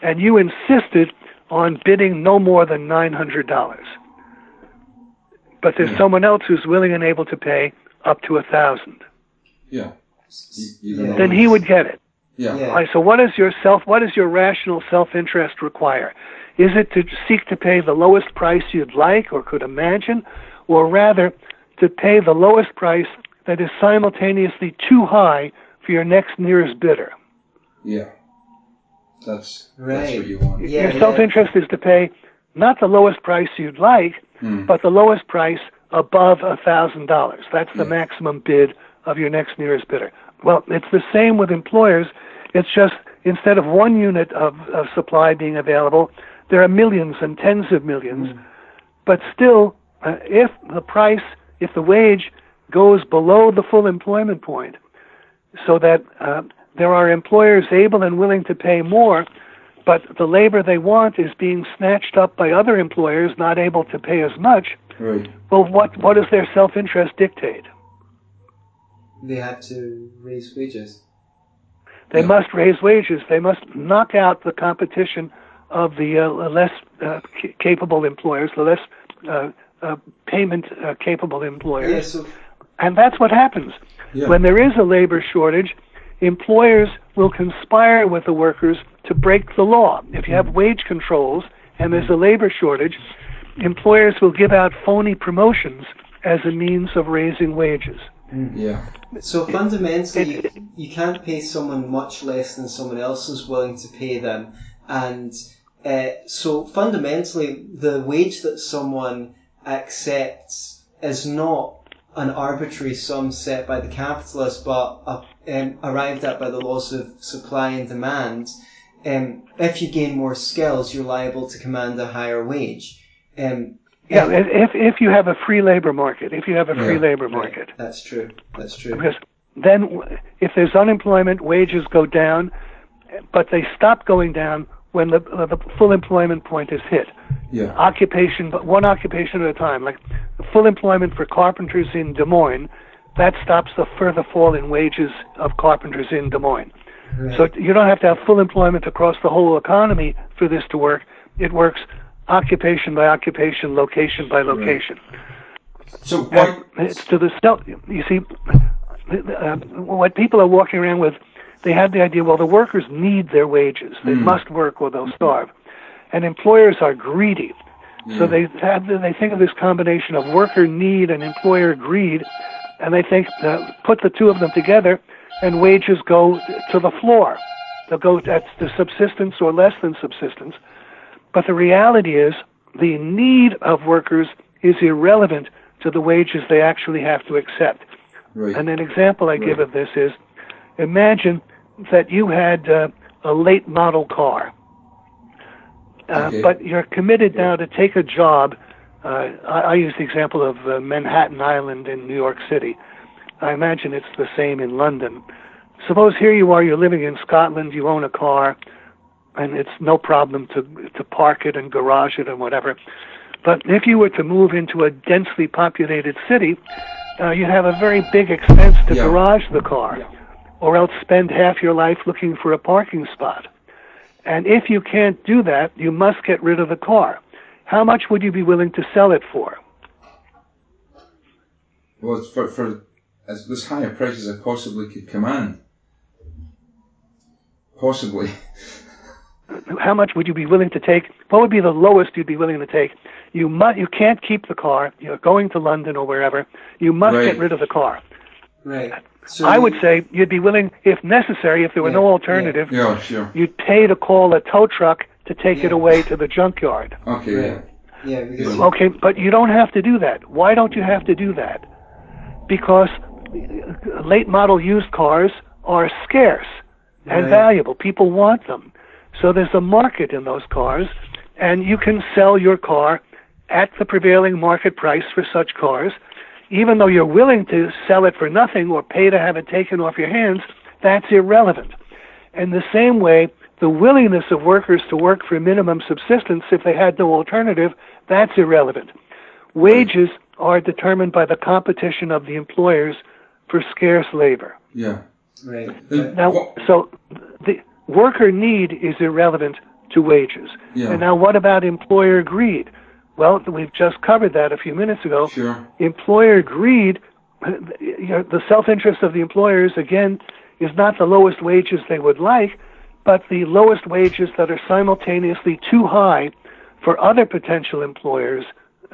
and you insisted on bidding no more than $900? But there's yeah. someone else who's willing and able to pay up to a thousand. Yeah. You, you then he would get it. Yeah. yeah. Right, so what does your self what does your rational self interest require? Is it to seek to pay the lowest price you'd like or could imagine, or rather to pay the lowest price that is simultaneously too high for your next nearest bidder? Yeah. That's right. that's what you want. Yeah, your self interest is to pay not the lowest price you'd like, hmm. but the lowest price above a thousand dollars. That's the yeah. maximum bid of your next nearest bidder. Well, it's the same with employers. It's just instead of one unit of, of supply being available, there are millions and tens of millions. Mm. But still, uh, if the price, if the wage goes below the full employment point, so that uh, there are employers able and willing to pay more, but the labor they want is being snatched up by other employers not able to pay as much. Right. Well, what what does their self-interest dictate? They have to raise wages. They yeah. must raise wages. They must knock out the competition of the uh, less uh, c- capable employers, the less uh, uh payment uh, capable employers. Yeah, so and that's what happens. Yeah. When there is a labor shortage, employers will conspire with the workers to break the law. If you have mm. wage controls and there's a labor shortage, employers will give out phony promotions as a means of raising wages. Mm. Yeah. So fundamentally, you, you can't pay someone much less than someone else is willing to pay them, and uh, so fundamentally, the wage that someone accepts is not an arbitrary sum set by the capitalist, but uh, um, arrived at by the laws of supply and demand. Um, if you gain more skills, you're liable to command a higher wage. Um, yeah, if if you have a free labor market, if you have a free yeah, labor market, right. that's true. That's true. Because then, if there's unemployment, wages go down, but they stop going down when the uh, the full employment point is hit. Yeah. Occupation, but one occupation at a time. Like full employment for carpenters in Des Moines, that stops the further fall in wages of carpenters in Des Moines. Right. So you don't have to have full employment across the whole economy for this to work. It works occupation by occupation, location by location. Right. So what? It's to the self. You see, uh, what people are walking around with, they have the idea. Well, the workers need their wages. They mm. must work or they'll starve, and employers are greedy. Yeah. So they have, they think of this combination of worker need and employer greed, and they think uh, put the two of them together, and wages go to the floor. They'll go at the subsistence or less than subsistence but the reality is, the need of workers is irrelevant to the wages they actually have to accept. Right. And an example I right. give of this is imagine that you had uh, a late model car, uh, okay. but you're committed now to take a job. Uh, I, I, use the example of uh, Manhattan Island in New York City. I imagine it's the same in London. Suppose here you are, you're living in Scotland, you own a car, and it's no problem to to park it and garage it and whatever. But if you were to move into a densely populated city, uh, you have a very big expense to yeah. garage the car, yeah. or else spend half your life looking for a parking spot. And if you can't do that, you must get rid of the car. How much would you be willing to sell it for? Well, for for as, as high a price as I possibly could command. Possibly. how much would you be willing to take? What would be the lowest you'd be willing to take? You must, you can't keep the car. You're going to London or wherever. You must right. get rid of the car. Right. So I would say you'd be willing, if necessary, if there were yeah, no alternative, yeah. yeah. sure. you'd pay to call a tow truck to take yeah. it away to the junkyard. Okay. Right. Yeah. Because okay, but you don't have to do that. Why don't you have to do that? Because late model used cars are scarce and right. valuable. People want them. So there's a market in those cars, and you can sell your car at the prevailing market price for such cars. Even though you're willing to sell it for nothing or pay to have it taken off your hands, that's irrelevant. In the same way, the willingness of workers to work for minimum subsistence if they had no alternative, that's irrelevant. Wages are determined by the competition of the employers for scarce labor. Yeah. Right. Now, so the worker need is irrelevant to wages. Yeah. And now, what about employer greed? Well, we've just covered that a few minutes ago. Sure. Employer greed, you know, the self-interest of the employers again is not the lowest wages they would like, but the lowest wages that are simultaneously too high for other potential employers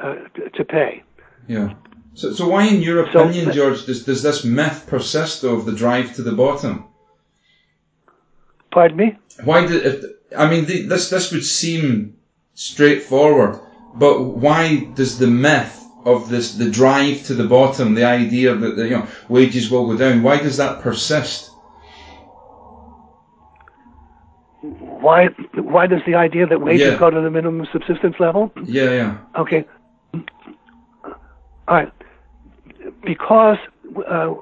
uh, to pay. Yeah. So, so why, in your So- opinion, George, does, does this myth persist of the drive to the bottom? Pardon me? Why did if, I mean the, this? This would seem straightforward, but why does the myth of this, the drive to the bottom, the idea that the, you know wages will go down, why does that persist? Why why does the idea that wages Yeah. go to the minimum subsistence level? Yeah, yeah, Okay. All right. Because uh,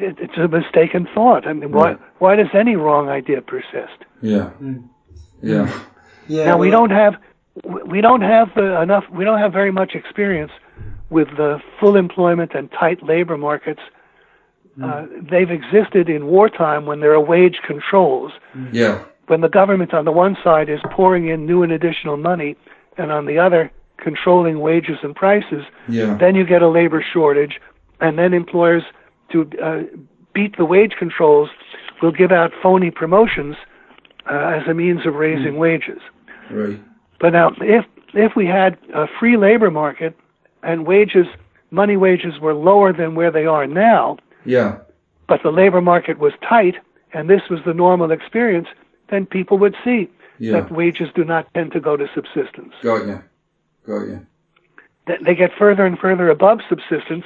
it, it's a mistaken thought. I mean, why Right. why does any wrong idea persist? yeah, Mm. yeah, Yeah. now we don't have we don't have uh, enough we don't have very much experience with the full employment and tight labor markets uh, they've existed in wartime when there are wage controls yeah, when the government on the one side is pouring in new and additional money and on the other controlling wages and prices yeah, then you get a labor shortage and then employers to uh, beat the wage controls will give out phony promotions uh, as a means of raising wages right, but now, if if we had a free labor market and wages, money wages were lower than where they are now, yeah, but the labor market was tight, and this was the normal experience, then people would see yeah. that wages do not tend to go to subsistence. Got you, got you. They get further and further above subsistence,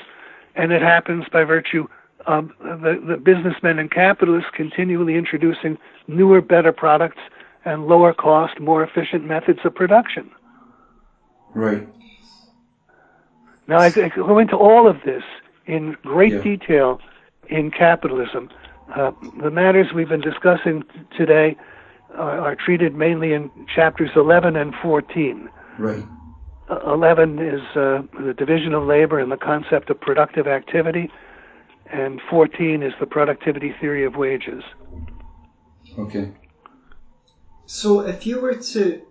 and it happens by virtue of the, the businessmen and capitalists continually introducing newer, better products and lower cost, more efficient methods of production. Right. Now, I I go into all of this in great Yeah. detail in capitalism. Uh, the matters we've been discussing today are, are treated mainly in chapters 11 and 14. Right. Uh, 11 is uh, the division of labor and the concept of productive activity, and 14 is the productivity theory of wages. Okay. So if you were to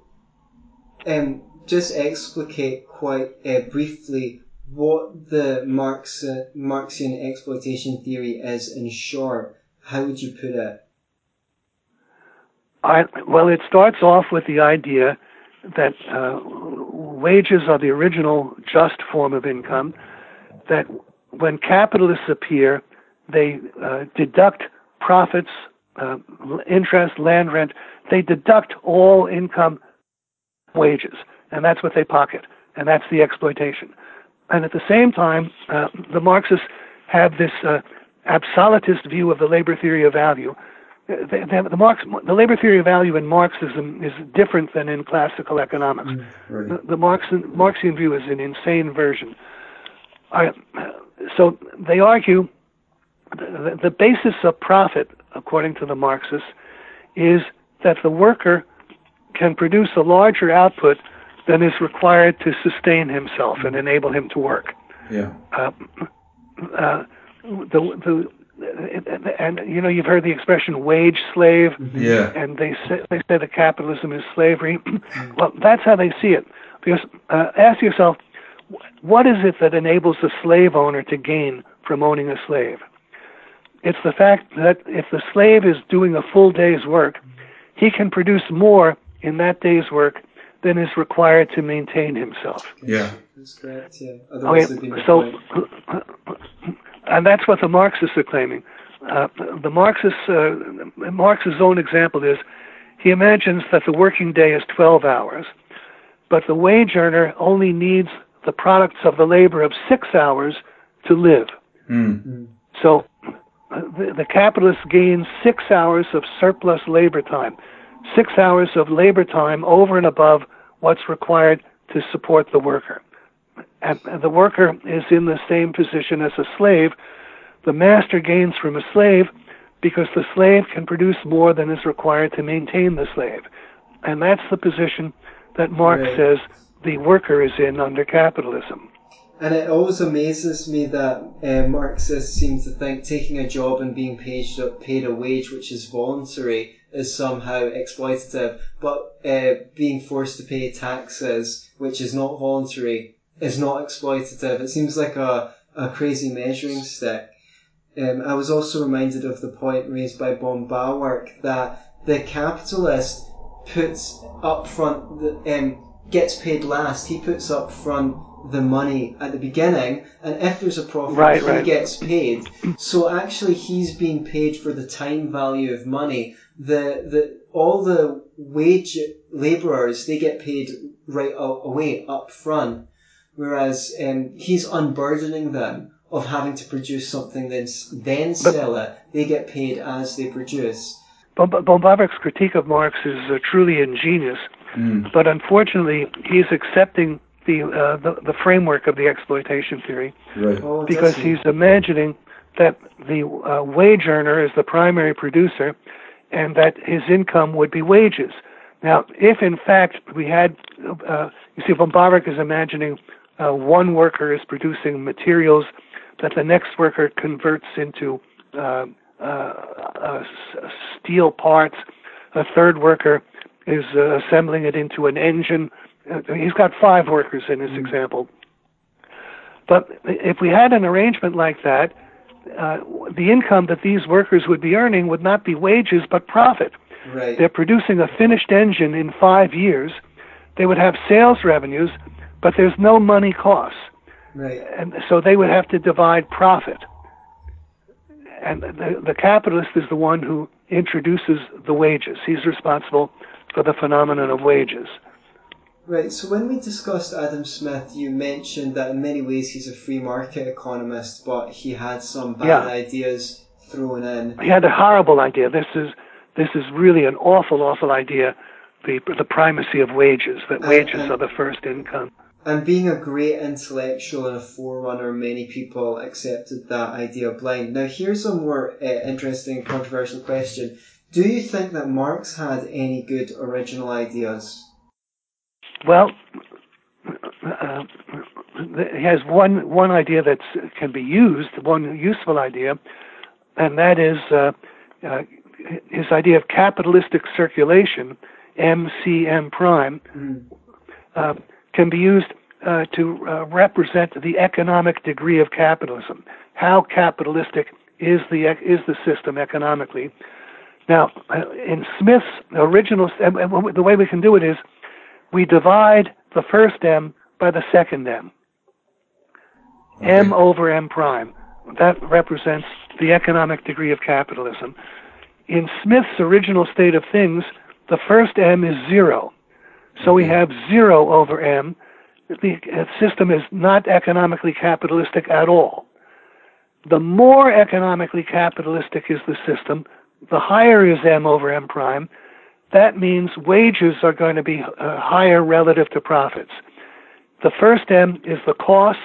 um, just explicate quite uh, briefly what the Marx, uh, Marxian exploitation theory is in short, how would you put it? I, well, it starts off with the idea that uh, wages are the original just form of income, that when capitalists appear, they uh, deduct profits, uh, interest, land rent, they deduct all income wages, and that's what they pocket, and that's the exploitation. And at the same time, uh, the Marxists have this uh, absolutist view of the labor theory of value. Uh, The, the, the, Marx, the labor theory of value in Marxism is different than in classical economics. Right. The, the Marxian, Marxian view is an insane version. I, so they argue the, the basis of profit, according to the Marxists, is that the worker can produce a larger output than is required to sustain himself and enable him to work. Yeah. Uh, uh, the, the, and you know you've heard the expression wage slave, Yeah. and they say they say that capitalism is slavery. well, that's how they see it. Because uh, ask yourself, what is it that enables the slave owner to gain from owning a slave? It's the fact that if the slave is doing a full day's work, he can produce more in that day's work than is required to maintain himself. Yeah. That's correct, yeah. Okay, Otherwise, there'd be no so, and that's what the Marxists are claiming. Uh, the Marxists, uh, Marx's own example is he imagines that the working day is 12 hours, but the wage earner only needs the products of the labor of six hours to live. Mm. So the, the capitalist gains six hours of surplus labor time. six hours of labor time over and above what's required to support the worker. And, and the worker is in the same position as a slave. The master gains from a slave because the slave can produce more than is required to maintain the slave. And that's the position that Marx right. says the worker is in under capitalism. And it always amazes me that uh, Marxists seem to think taking a job and being paid, paid a wage which is voluntary is somehow exploitative, but uh, being forced to pay taxes which is not voluntary is not exploitative. It seems like a, a crazy measuring stick. Um, I was also reminded of the point raised by von Bawerk that the capitalist puts up front, the, um, gets paid last. He puts up front the money at the beginning, and if there's a profit, right, he right. gets paid. So actually, he's being paid for the time value of money. The the all the wage labourers they get paid right away up front, whereas um, he's unburdening them of having to produce something then then sell it. They get paid as they produce. Bawerk's critique of Marx is uh, truly ingenious, mm. but unfortunately, he's accepting the, uh, the, the framework of the exploitation theory right. oh, because he's imagining that the uh, wage earner is the primary producer and that his income would be wages. Now, if in fact we had, uh, you see, von Bawerk is imagining uh, one worker is producing materials that the next worker converts into uh, uh, uh, steel parts. A third worker is assembling it into an engine uh, he's got five workers in this mm-hmm. example. But if we had an arrangement like that, uh, the income that these workers would be earning would not be wages but profit. Right. They're producing a finished engine in five years. They would have sales revenues, but there's no money costs. Right. And so they would have to divide profit. And the, the capitalist is the one who introduces the wages. He's responsible for the phenomenon of wages. Right, so when we discussed Adam Smith, you mentioned that in many ways he's a free market economist, but he had some bad yeah. ideas thrown in. He had a horrible idea. This is this is really an awful, awful idea. The the primacy of wages, that and, wages and, are the first income. And being a great intellectual and a forerunner, many people accepted that idea blind. Now, here's a more uh, interesting, controversial question: Do you think that Marx had any good original ideas? Well, uh, he has one one idea that can be used, one useful idea, and that is uh, uh, his idea of capitalistic circulation, MCM prime, mm. can be used uh, to uh, represent the economic degree of capitalism. How capitalistic is the is the system economically? Now, uh, in Smith's original, the way we can do it is we divide the first m by the second m. Okay. m over m prime. That represents the economic degree of capitalism. In Smith's original state of things, the first m is zero. So we have zero over m. The system is not economically capitalistic at all. The more economically capitalistic is the system, the higher is m over m prime, that means wages are going to be uh, higher relative to profits. The first M is the costs,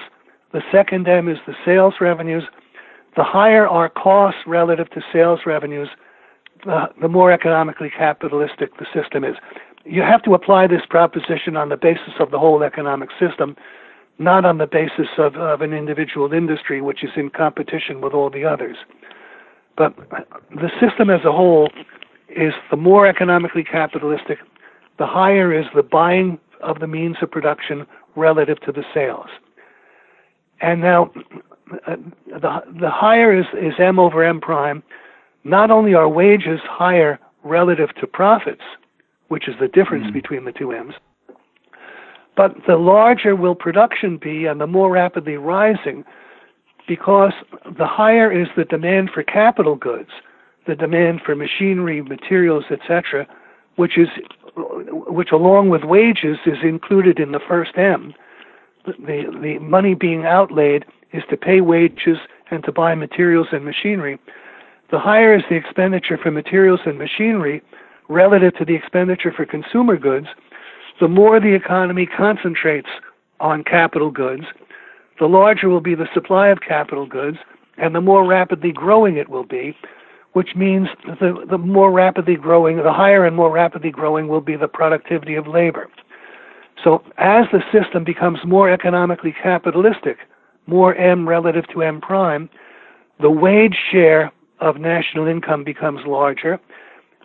the second M is the sales revenues. The higher our costs relative to sales revenues, the, the more economically capitalistic the system is. You have to apply this proposition on the basis of the whole economic system, not on the basis of, of an individual industry which is in competition with all the others. But the system as a whole is the more economically capitalistic, the higher is the buying of the means of production relative to the sales. And now, uh, the, the higher is, is M over M prime. Not only are wages higher relative to profits, which is the difference mm-hmm. between the two M's, but the larger will production be and the more rapidly rising because the higher is the demand for capital goods the demand for machinery, materials, etc., which is which along with wages is included in the first M. The the money being outlaid is to pay wages and to buy materials and machinery. The higher is the expenditure for materials and machinery relative to the expenditure for consumer goods, the more the economy concentrates on capital goods, the larger will be the supply of capital goods, and the more rapidly growing it will be, which means the, the more rapidly growing, the higher and more rapidly growing will be the productivity of labor. So as the system becomes more economically capitalistic, more M relative to M prime, the wage share of national income becomes larger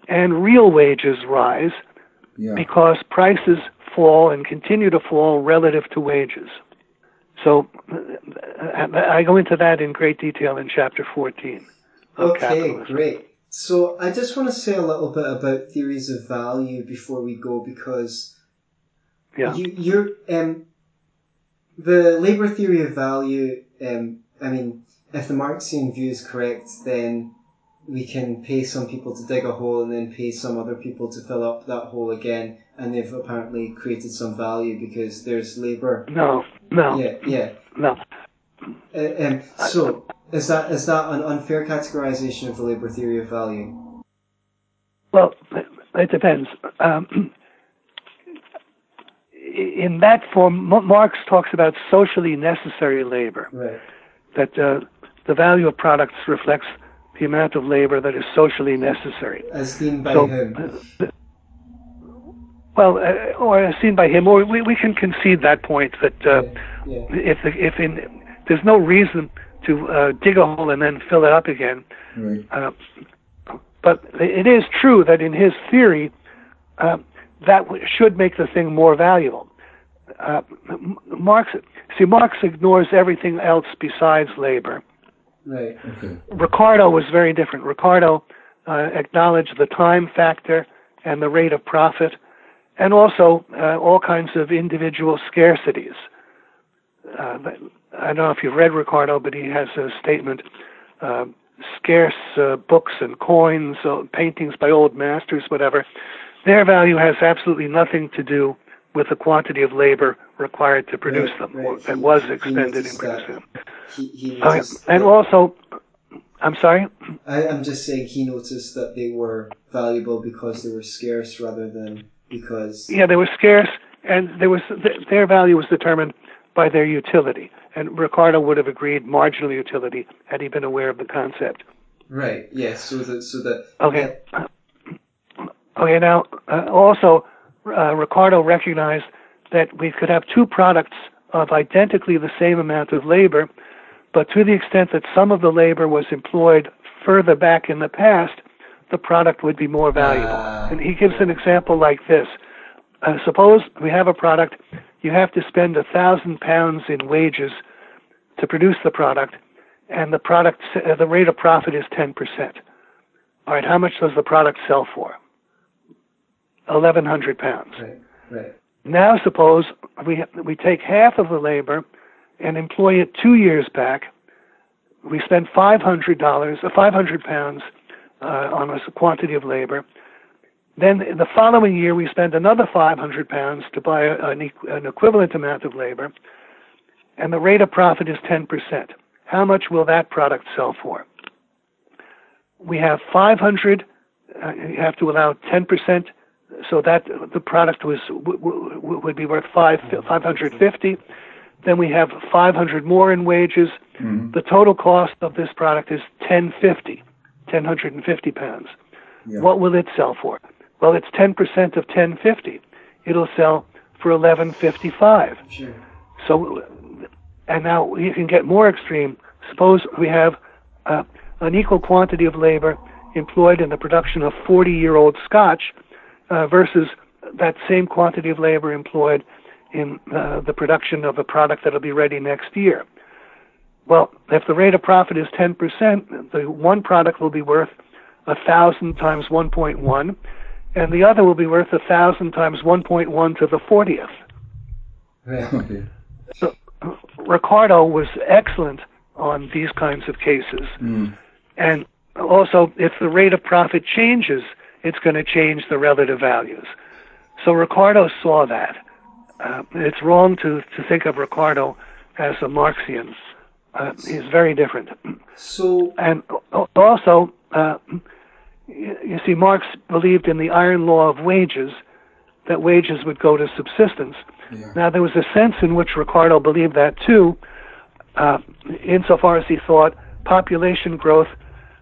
and real wages rise yeah. because prices fall and continue to fall relative to wages. So I go into that in great detail in chapter 14. Okay, capitalism. great. So I just want to say a little bit about theories of value before we go because yeah. you, you're um, the labor theory of value. Um, I mean, if the Marxian view is correct, then we can pay some people to dig a hole and then pay some other people to fill up that hole again, and they've apparently created some value because there's labor. No, no. Yeah, yeah. No. Uh, um, so is that is that an unfair categorization of the labor theory of value? Well, it depends. Um, in that form, Marx talks about socially necessary labor. Right. That uh, the value of products reflects the amount of labor that is socially necessary. As seen by so, him. Well, uh, or seen by him, or we, we can concede that point that uh, yeah, yeah. if if in there's no reason to uh, dig a hole and then fill it up again. Right. Uh, but it is true that in his theory, uh, that should make the thing more valuable. Uh, Marx, see, Marx ignores everything else besides labor. Right. Okay. Ricardo was very different. Ricardo uh, acknowledged the time factor and the rate of profit, and also uh, all kinds of individual scarcities. Uh, I don't know if you've read Ricardo, but he has a statement uh, scarce uh, books and coins, uh, paintings by old masters, whatever. Their value has absolutely nothing to do with the quantity of labor required to produce right, them right. and was expended in producing them. He, he and also, I'm sorry? I, am just saying he noticed that they were valuable because they were scarce rather than because. Yeah, they were scarce, and there was their value was determined by their utility. And Ricardo would have agreed marginal utility had he been aware of the concept. Right. Yes. So that. So that. Okay. Yeah. Okay. Now, uh, also, uh, Ricardo recognized that we could have two products of identically the same amount of labor, but to the extent that some of the labor was employed further back in the past, the product would be more valuable. Uh, and he gives an example like this. Uh, suppose we have a product you have to spend a thousand pounds in wages to produce the product, and the product uh, the rate of profit is ten percent. All right, how much does the product sell for? Eleven hundred pounds. Right. Right. Now suppose we we take half of the labor and employ it two years back. We spend five hundred dollars, uh, five hundred pounds on a quantity of labor. Then the following year, we spend another 500 pounds to buy an, an equivalent amount of labor, and the rate of profit is 10%. How much will that product sell for? We have 500. Uh, you have to allow 10%, so that the product was w- w- would be worth five 550. Then we have 500 more in wages. Mm-hmm. The total cost of this product is 1050, 1050 pounds. Yeah. What will it sell for? Well, it's 10% of 1050. It'll sell for 1155. Sure. So, and now you can get more extreme. Suppose we have uh, an equal quantity of labor employed in the production of 40 year old scotch uh, versus that same quantity of labor employed in uh, the production of a product that'll be ready next year. Well, if the rate of profit is 10%, the one product will be worth a thousand times 1.1, and the other will be worth a thousand times 1.1 to the 40th. Okay. So, Ricardo was excellent on these kinds of cases. Mm. And also, if the rate of profit changes, it's going to change the relative values. So Ricardo saw that. Uh, it's wrong to, to think of Ricardo as a Marxian. Uh, he's very different. So, and also, uh, you see, Marx believed in the iron law of wages, that wages would go to subsistence. Yeah. Now, there was a sense in which Ricardo believed that too, uh, insofar as he thought population growth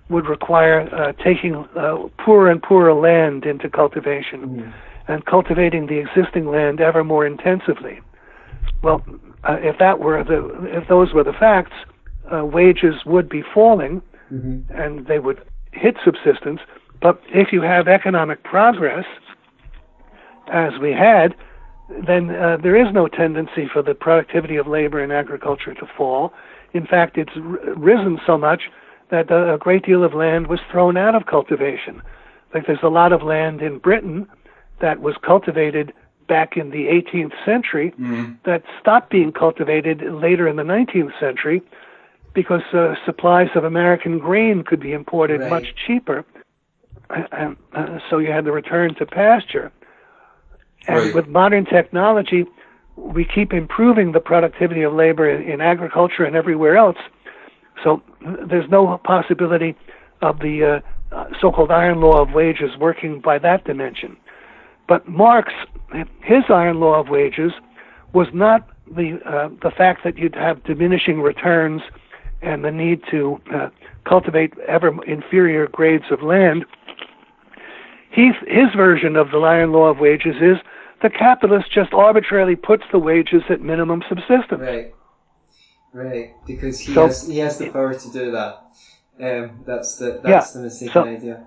would require uh, taking uh, poorer and poorer land into cultivation mm. and cultivating the existing land ever more intensively. Well, uh, if that were the if those were the facts, uh, wages would be falling, mm-hmm. and they would hit subsistence. But if you have economic progress, as we had, then uh, there is no tendency for the productivity of labor in agriculture to fall. In fact, it's r- risen so much that a great deal of land was thrown out of cultivation. Like there's a lot of land in Britain that was cultivated back in the 18th century mm. that stopped being cultivated later in the 19th century because uh, supplies of American grain could be imported right. much cheaper. Uh, uh, so you had the return to pasture. And right. with modern technology, we keep improving the productivity of labor in, in agriculture and everywhere else. So there's no possibility of the uh, so-called iron law of wages working by that dimension. But Marx, his iron law of wages was not the uh, the fact that you'd have diminishing returns and the need to uh, cultivate ever inferior grades of land. He, his version of the iron law of wages is the capitalist just arbitrarily puts the wages at minimum subsistence. Right. Right, because he so, has he has the power to do that. Um, that's the that's yeah, the mistaken so, idea.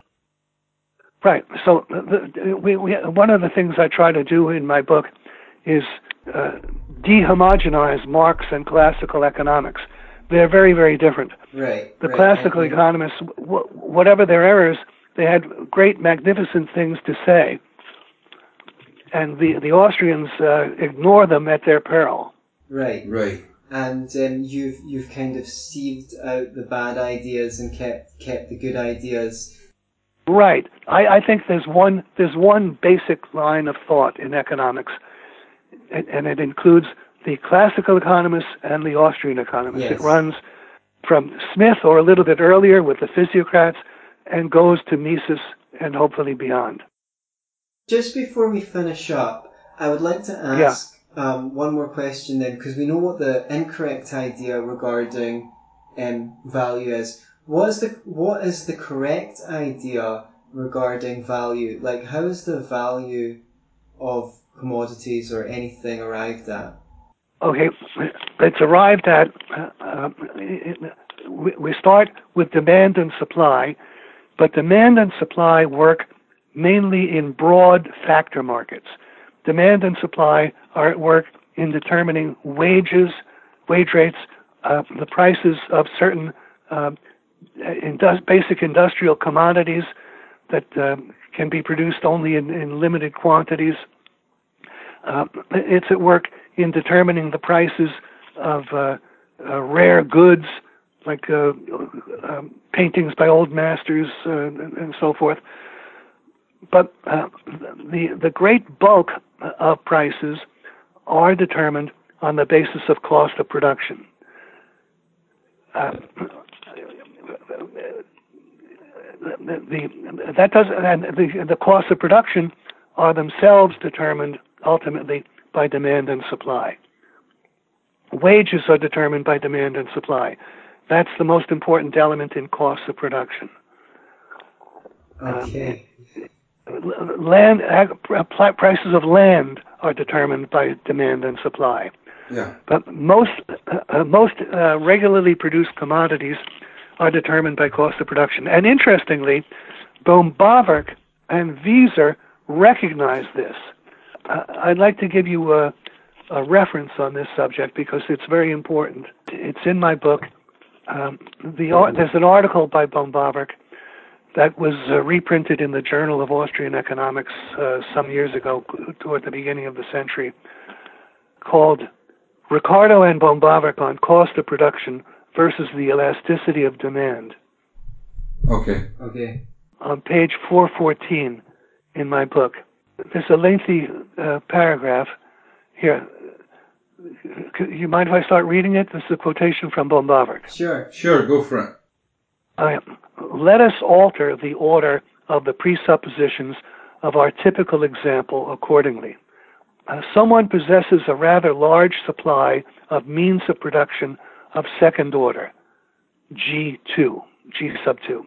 Right. So the, we, we, one of the things I try to do in my book is uh, dehomogenize Marx and classical economics. They're very, very different. Right. The right, classical economists, w- whatever their errors, they had great, magnificent things to say, and the the Austrians uh, ignore them at their peril. Right. Right and um, you've you've kind of sieved out the bad ideas and kept kept the good ideas. Right. I, I think there's one there's one basic line of thought in economics, and, and it includes the classical economists and the Austrian economists. Yes. It runs from Smith or a little bit earlier with the physiocrats and goes to Mises and hopefully beyond. Just before we finish up, I would like to ask um, one more question then, because we know what the incorrect idea regarding um, value is. What is the what is the correct idea regarding value? Like, how is the value of commodities or anything arrived at? Okay, it's arrived at. Uh, we, we start with demand and supply, but demand and supply work mainly in broad factor markets. Demand and supply are at work in determining wages, wage rates, uh, the prices of certain uh, basic industrial commodities that uh, can be produced only in, in limited quantities. Uh, it's at work in determining the prices of uh, uh, rare goods like um, paintings by old masters and, and so forth but uh, the the great bulk of prices are determined on the basis of cost of production. Uh, the, the, that does and the the cost of production are themselves determined ultimately by demand and supply. Wages are determined by demand and supply. That's the most important element in cost of production. Okay. Um, land prices of land are determined by demand and supply. Yeah. But most uh, most uh, regularly produced commodities are determined by cost of production. And interestingly, Böhm-Bawerk and Wieser recognize this. Uh, I'd like to give you a, a, reference on this subject because it's very important. It's in my book. Um, the, there's an article by Böhm-Bawerk that was uh, reprinted in the Journal of Austrian Economics uh, some years ago, toward the beginning of the century, called Ricardo and Böhm-Bawerk on Cost of Production versus the Elasticity of Demand. Okay. Okay. On page 414 in my book, there's a lengthy uh, paragraph here. You mind if I start reading it? This is a quotation from Böhm-Bawerk. Sure. Sure, go for it. Uh, let us alter the order of the presuppositions of our typical example accordingly. Uh, someone possesses a rather large supply of means of production of second order, G2, G sub 2.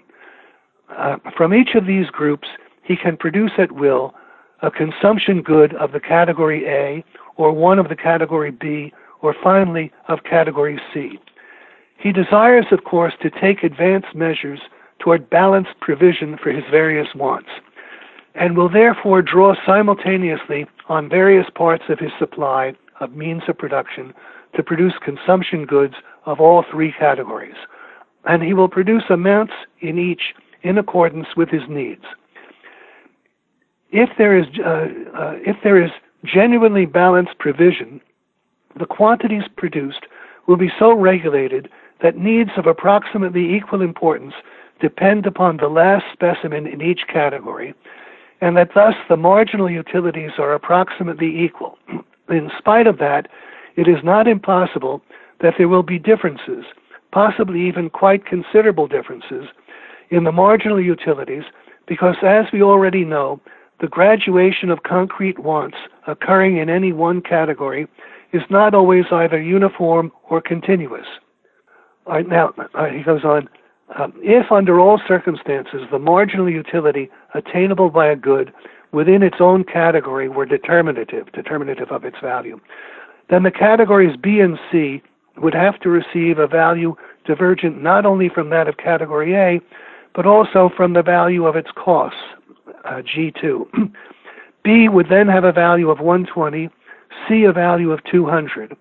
Uh, from each of these groups, he can produce at will a consumption good of the category A, or one of the category B, or finally of category C. He desires, of course, to take advanced measures toward balanced provision for his various wants, and will therefore draw simultaneously on various parts of his supply of means of production to produce consumption goods of all three categories, and he will produce amounts in each in accordance with his needs. If there is, uh, uh, if there is genuinely balanced provision, the quantities produced will be so regulated that needs of approximately equal importance depend upon the last specimen in each category, and that thus the marginal utilities are approximately equal. In spite of that, it is not impossible that there will be differences, possibly even quite considerable differences, in the marginal utilities, because as we already know, the graduation of concrete wants occurring in any one category is not always either uniform or continuous. Now, uh, he goes on, um, if under all circumstances the marginal utility attainable by a good within its own category were determinative, determinative of its value, then the categories B and C would have to receive a value divergent not only from that of category A, but also from the value of its costs, uh, G2. B would then have a value of 120, C a value of 200.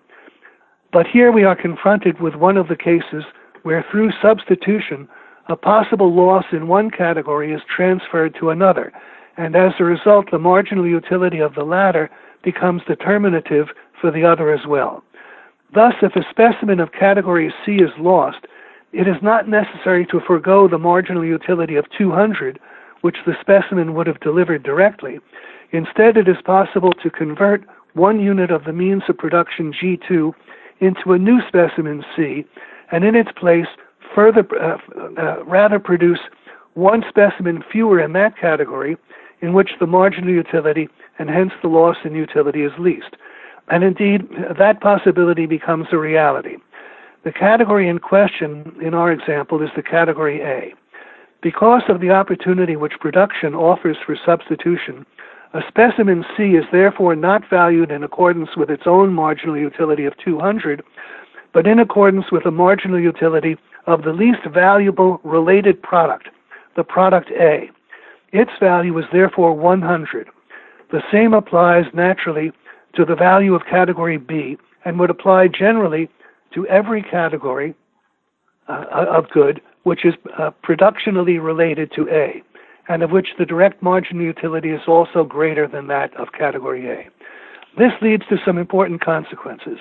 But here we are confronted with one of the cases where through substitution, a possible loss in one category is transferred to another, and as a result, the marginal utility of the latter becomes determinative for the other as well. Thus, if a specimen of category C is lost, it is not necessary to forego the marginal utility of 200, which the specimen would have delivered directly. Instead, it is possible to convert one unit of the means of production G2 into a new specimen C, and in its place, further uh, uh, rather produce one specimen fewer in that category, in which the marginal utility and hence the loss in utility is least. And indeed, that possibility becomes a reality. The category in question in our example is the category A. Because of the opportunity which production offers for substitution, a specimen C is therefore not valued in accordance with its own marginal utility of 200, but in accordance with the marginal utility of the least valuable related product, the product A. Its value is therefore 100. The same applies naturally to the value of category B and would apply generally to every category uh, of good which is uh, productionally related to A and of which the direct marginal utility is also greater than that of category A. This leads to some important consequences.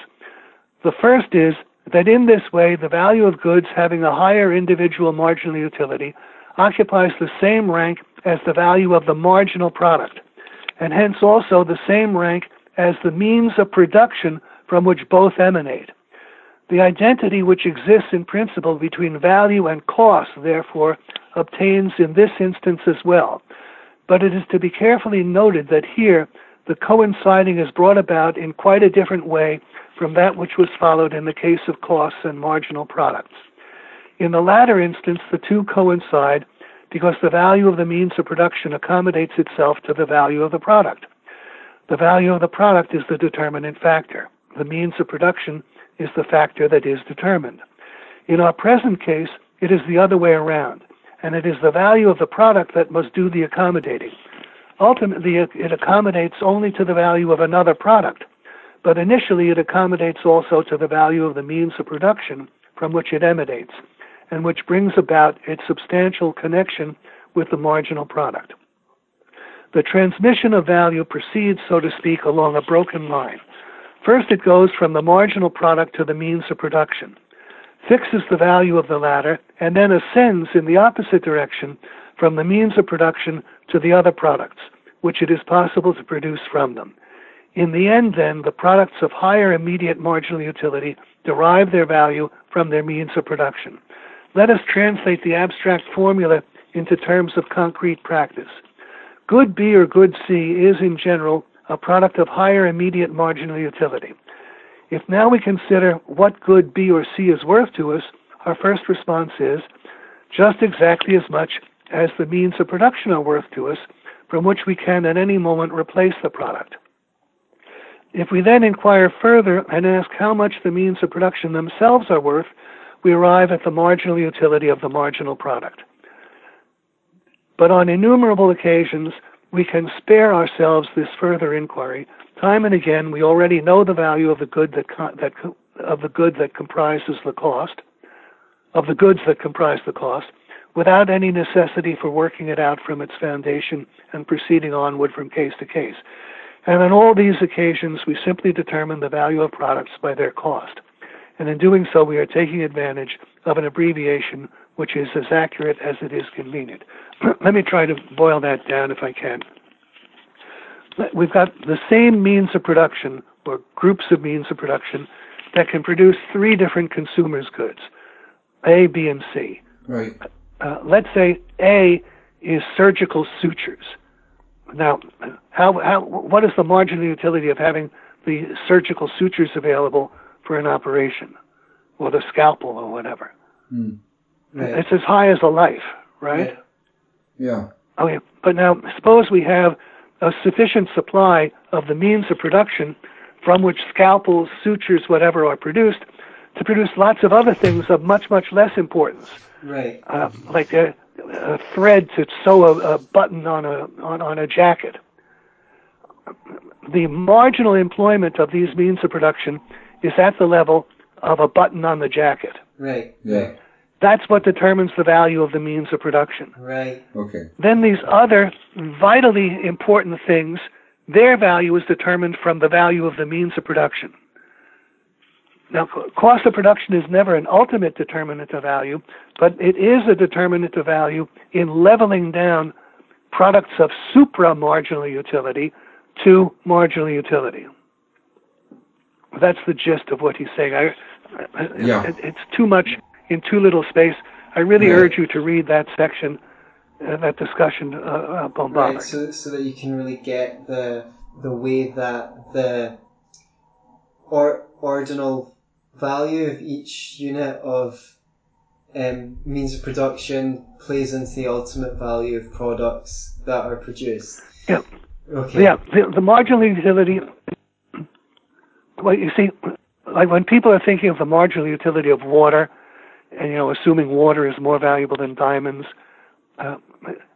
The first is that in this way, the value of goods having a higher individual marginal utility occupies the same rank as the value of the marginal product, and hence also the same rank as the means of production from which both emanate. The identity which exists in principle between value and cost, therefore, obtains in this instance as well. But it is to be carefully noted that here the coinciding is brought about in quite a different way from that which was followed in the case of costs and marginal products. In the latter instance, the two coincide because the value of the means of production accommodates itself to the value of the product. The value of the product is the determinant factor. The means of production is the factor that is determined. In our present case, it is the other way around and it is the value of the product that must do the accommodating. Ultimately, it, accommodates only to the value of another product, but initially it accommodates also to the value of the means of production from which it emanates, and which brings about its substantial connection with the marginal product. The transmission of value proceeds, so to speak, along a broken line. First, it goes from the marginal product to the means of production fixes the value of the latter, and then ascends in the opposite direction from the means of production to the other products, which it is possible to produce from them. In the end, then, the products of higher immediate marginal utility derive their value from their means of production. Let us translate the abstract formula into terms of concrete practice. Good B or good C is, in general, a product of higher immediate marginal utility. If now we consider what good B or C is worth to us, our first response is just exactly as much as the means of production are worth to us, from which we can at any moment replace the product. If we then inquire further and ask how much the means of production themselves are worth, we arrive at the marginal utility of the marginal product. But on innumerable occasions, we can spare ourselves this further inquiry. Time and again, we already know the value of the good that, that of the good that comprises the cost, of the goods that comprise the cost, without any necessity for working it out from its foundation and proceeding onward from case to case. And on all these occasions, we simply determine the value of products by their cost. And in doing so, we are taking advantage of an abbreviation which is as accurate as it is convenient. Let me try to boil that down if I can. We've got the same means of production or groups of means of production that can produce three different consumers' goods A, B, and C. Right. Uh, let's say A is surgical sutures. Now, how, how, what is the marginal utility of having the surgical sutures available for an operation, or the scalpel, or whatever? Mm. Right. It's as high as a life, right? Yeah. Okay, but now suppose we have a sufficient supply of the means of production from which scalpels, sutures, whatever are produced to produce lots of other things of much, much less importance. Right. Uh, like a, a, thread to sew a, a button on a on, on a jacket. The marginal employment of these means of production is at the level of a button on the jacket. Right. Yeah. That's what determines the value of the means of production. Right. Okay. Then these other vitally important things, their value is determined from the value of the means of production. Now, cost of production is never an ultimate determinant of value, but it is a determinant of value in leveling down products of supra-marginal utility to marginal utility. That's the gist of what he's saying. I, yeah. It, it's too much in too little space. I really yeah. urge you to read that section, uh, that discussion uh, about Right, so, so that you can really get the the way that the or, ordinal value of each unit of um, means of production plays into the ultimate value of products that are produced. Yeah. Okay. Yeah. The, the marginal utility. Well, you see, like when people are thinking of the marginal utility of water, and you know, assuming water is more valuable than diamonds, uh,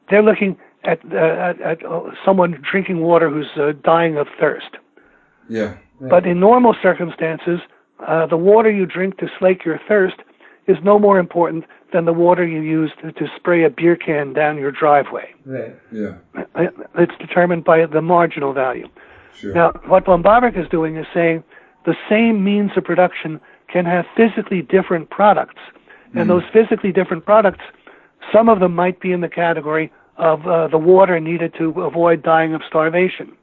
they're looking at, uh, at, at uh, someone drinking water who's uh, dying of thirst. Yeah. Right. But in normal circumstances, uh, the water you drink to slake your thirst is no more important than the water you use to, to spray a beer can down your driveway. Right. Yeah. It's determined by the marginal value. Sure. Now, what Bawerk is doing is saying the same means of production can have physically different products. And those physically different products, some of them might be in the category of uh, the water needed to avoid dying of starvation.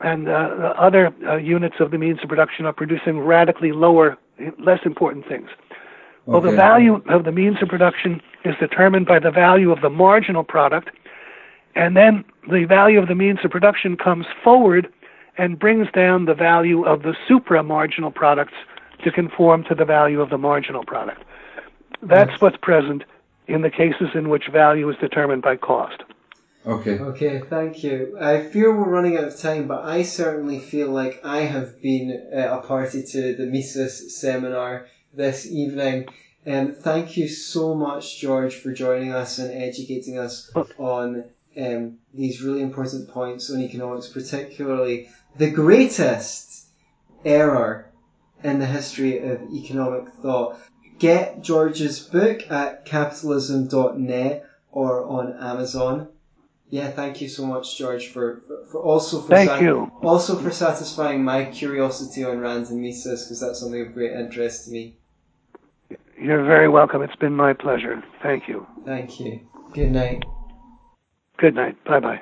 And uh, other uh, units of the means of production are producing radically lower, less important things. Well, the value of the means of production is determined by the value of the marginal product, and then the value of the means of production comes forward and brings down the value of the supra-marginal products to conform to the value of the marginal product. That's what's present in the cases in which value is determined by cost. Okay. Okay, thank you. I fear we're running out of time, but I certainly feel like I have been uh, a party to the Mises seminar this evening. And thank you so much, George, for joining us and educating us on um, these really important points on economics, particularly the greatest error in the history of economic thought. Get George's book at capitalism.net or on Amazon. Yeah, thank you so much, George, for, for, for also for Thank you. also for satisfying my curiosity on Rand and Mises because that's something of great interest to me. You're very welcome. It's been my pleasure. Thank you. Thank you. Good night. Good night. Bye bye.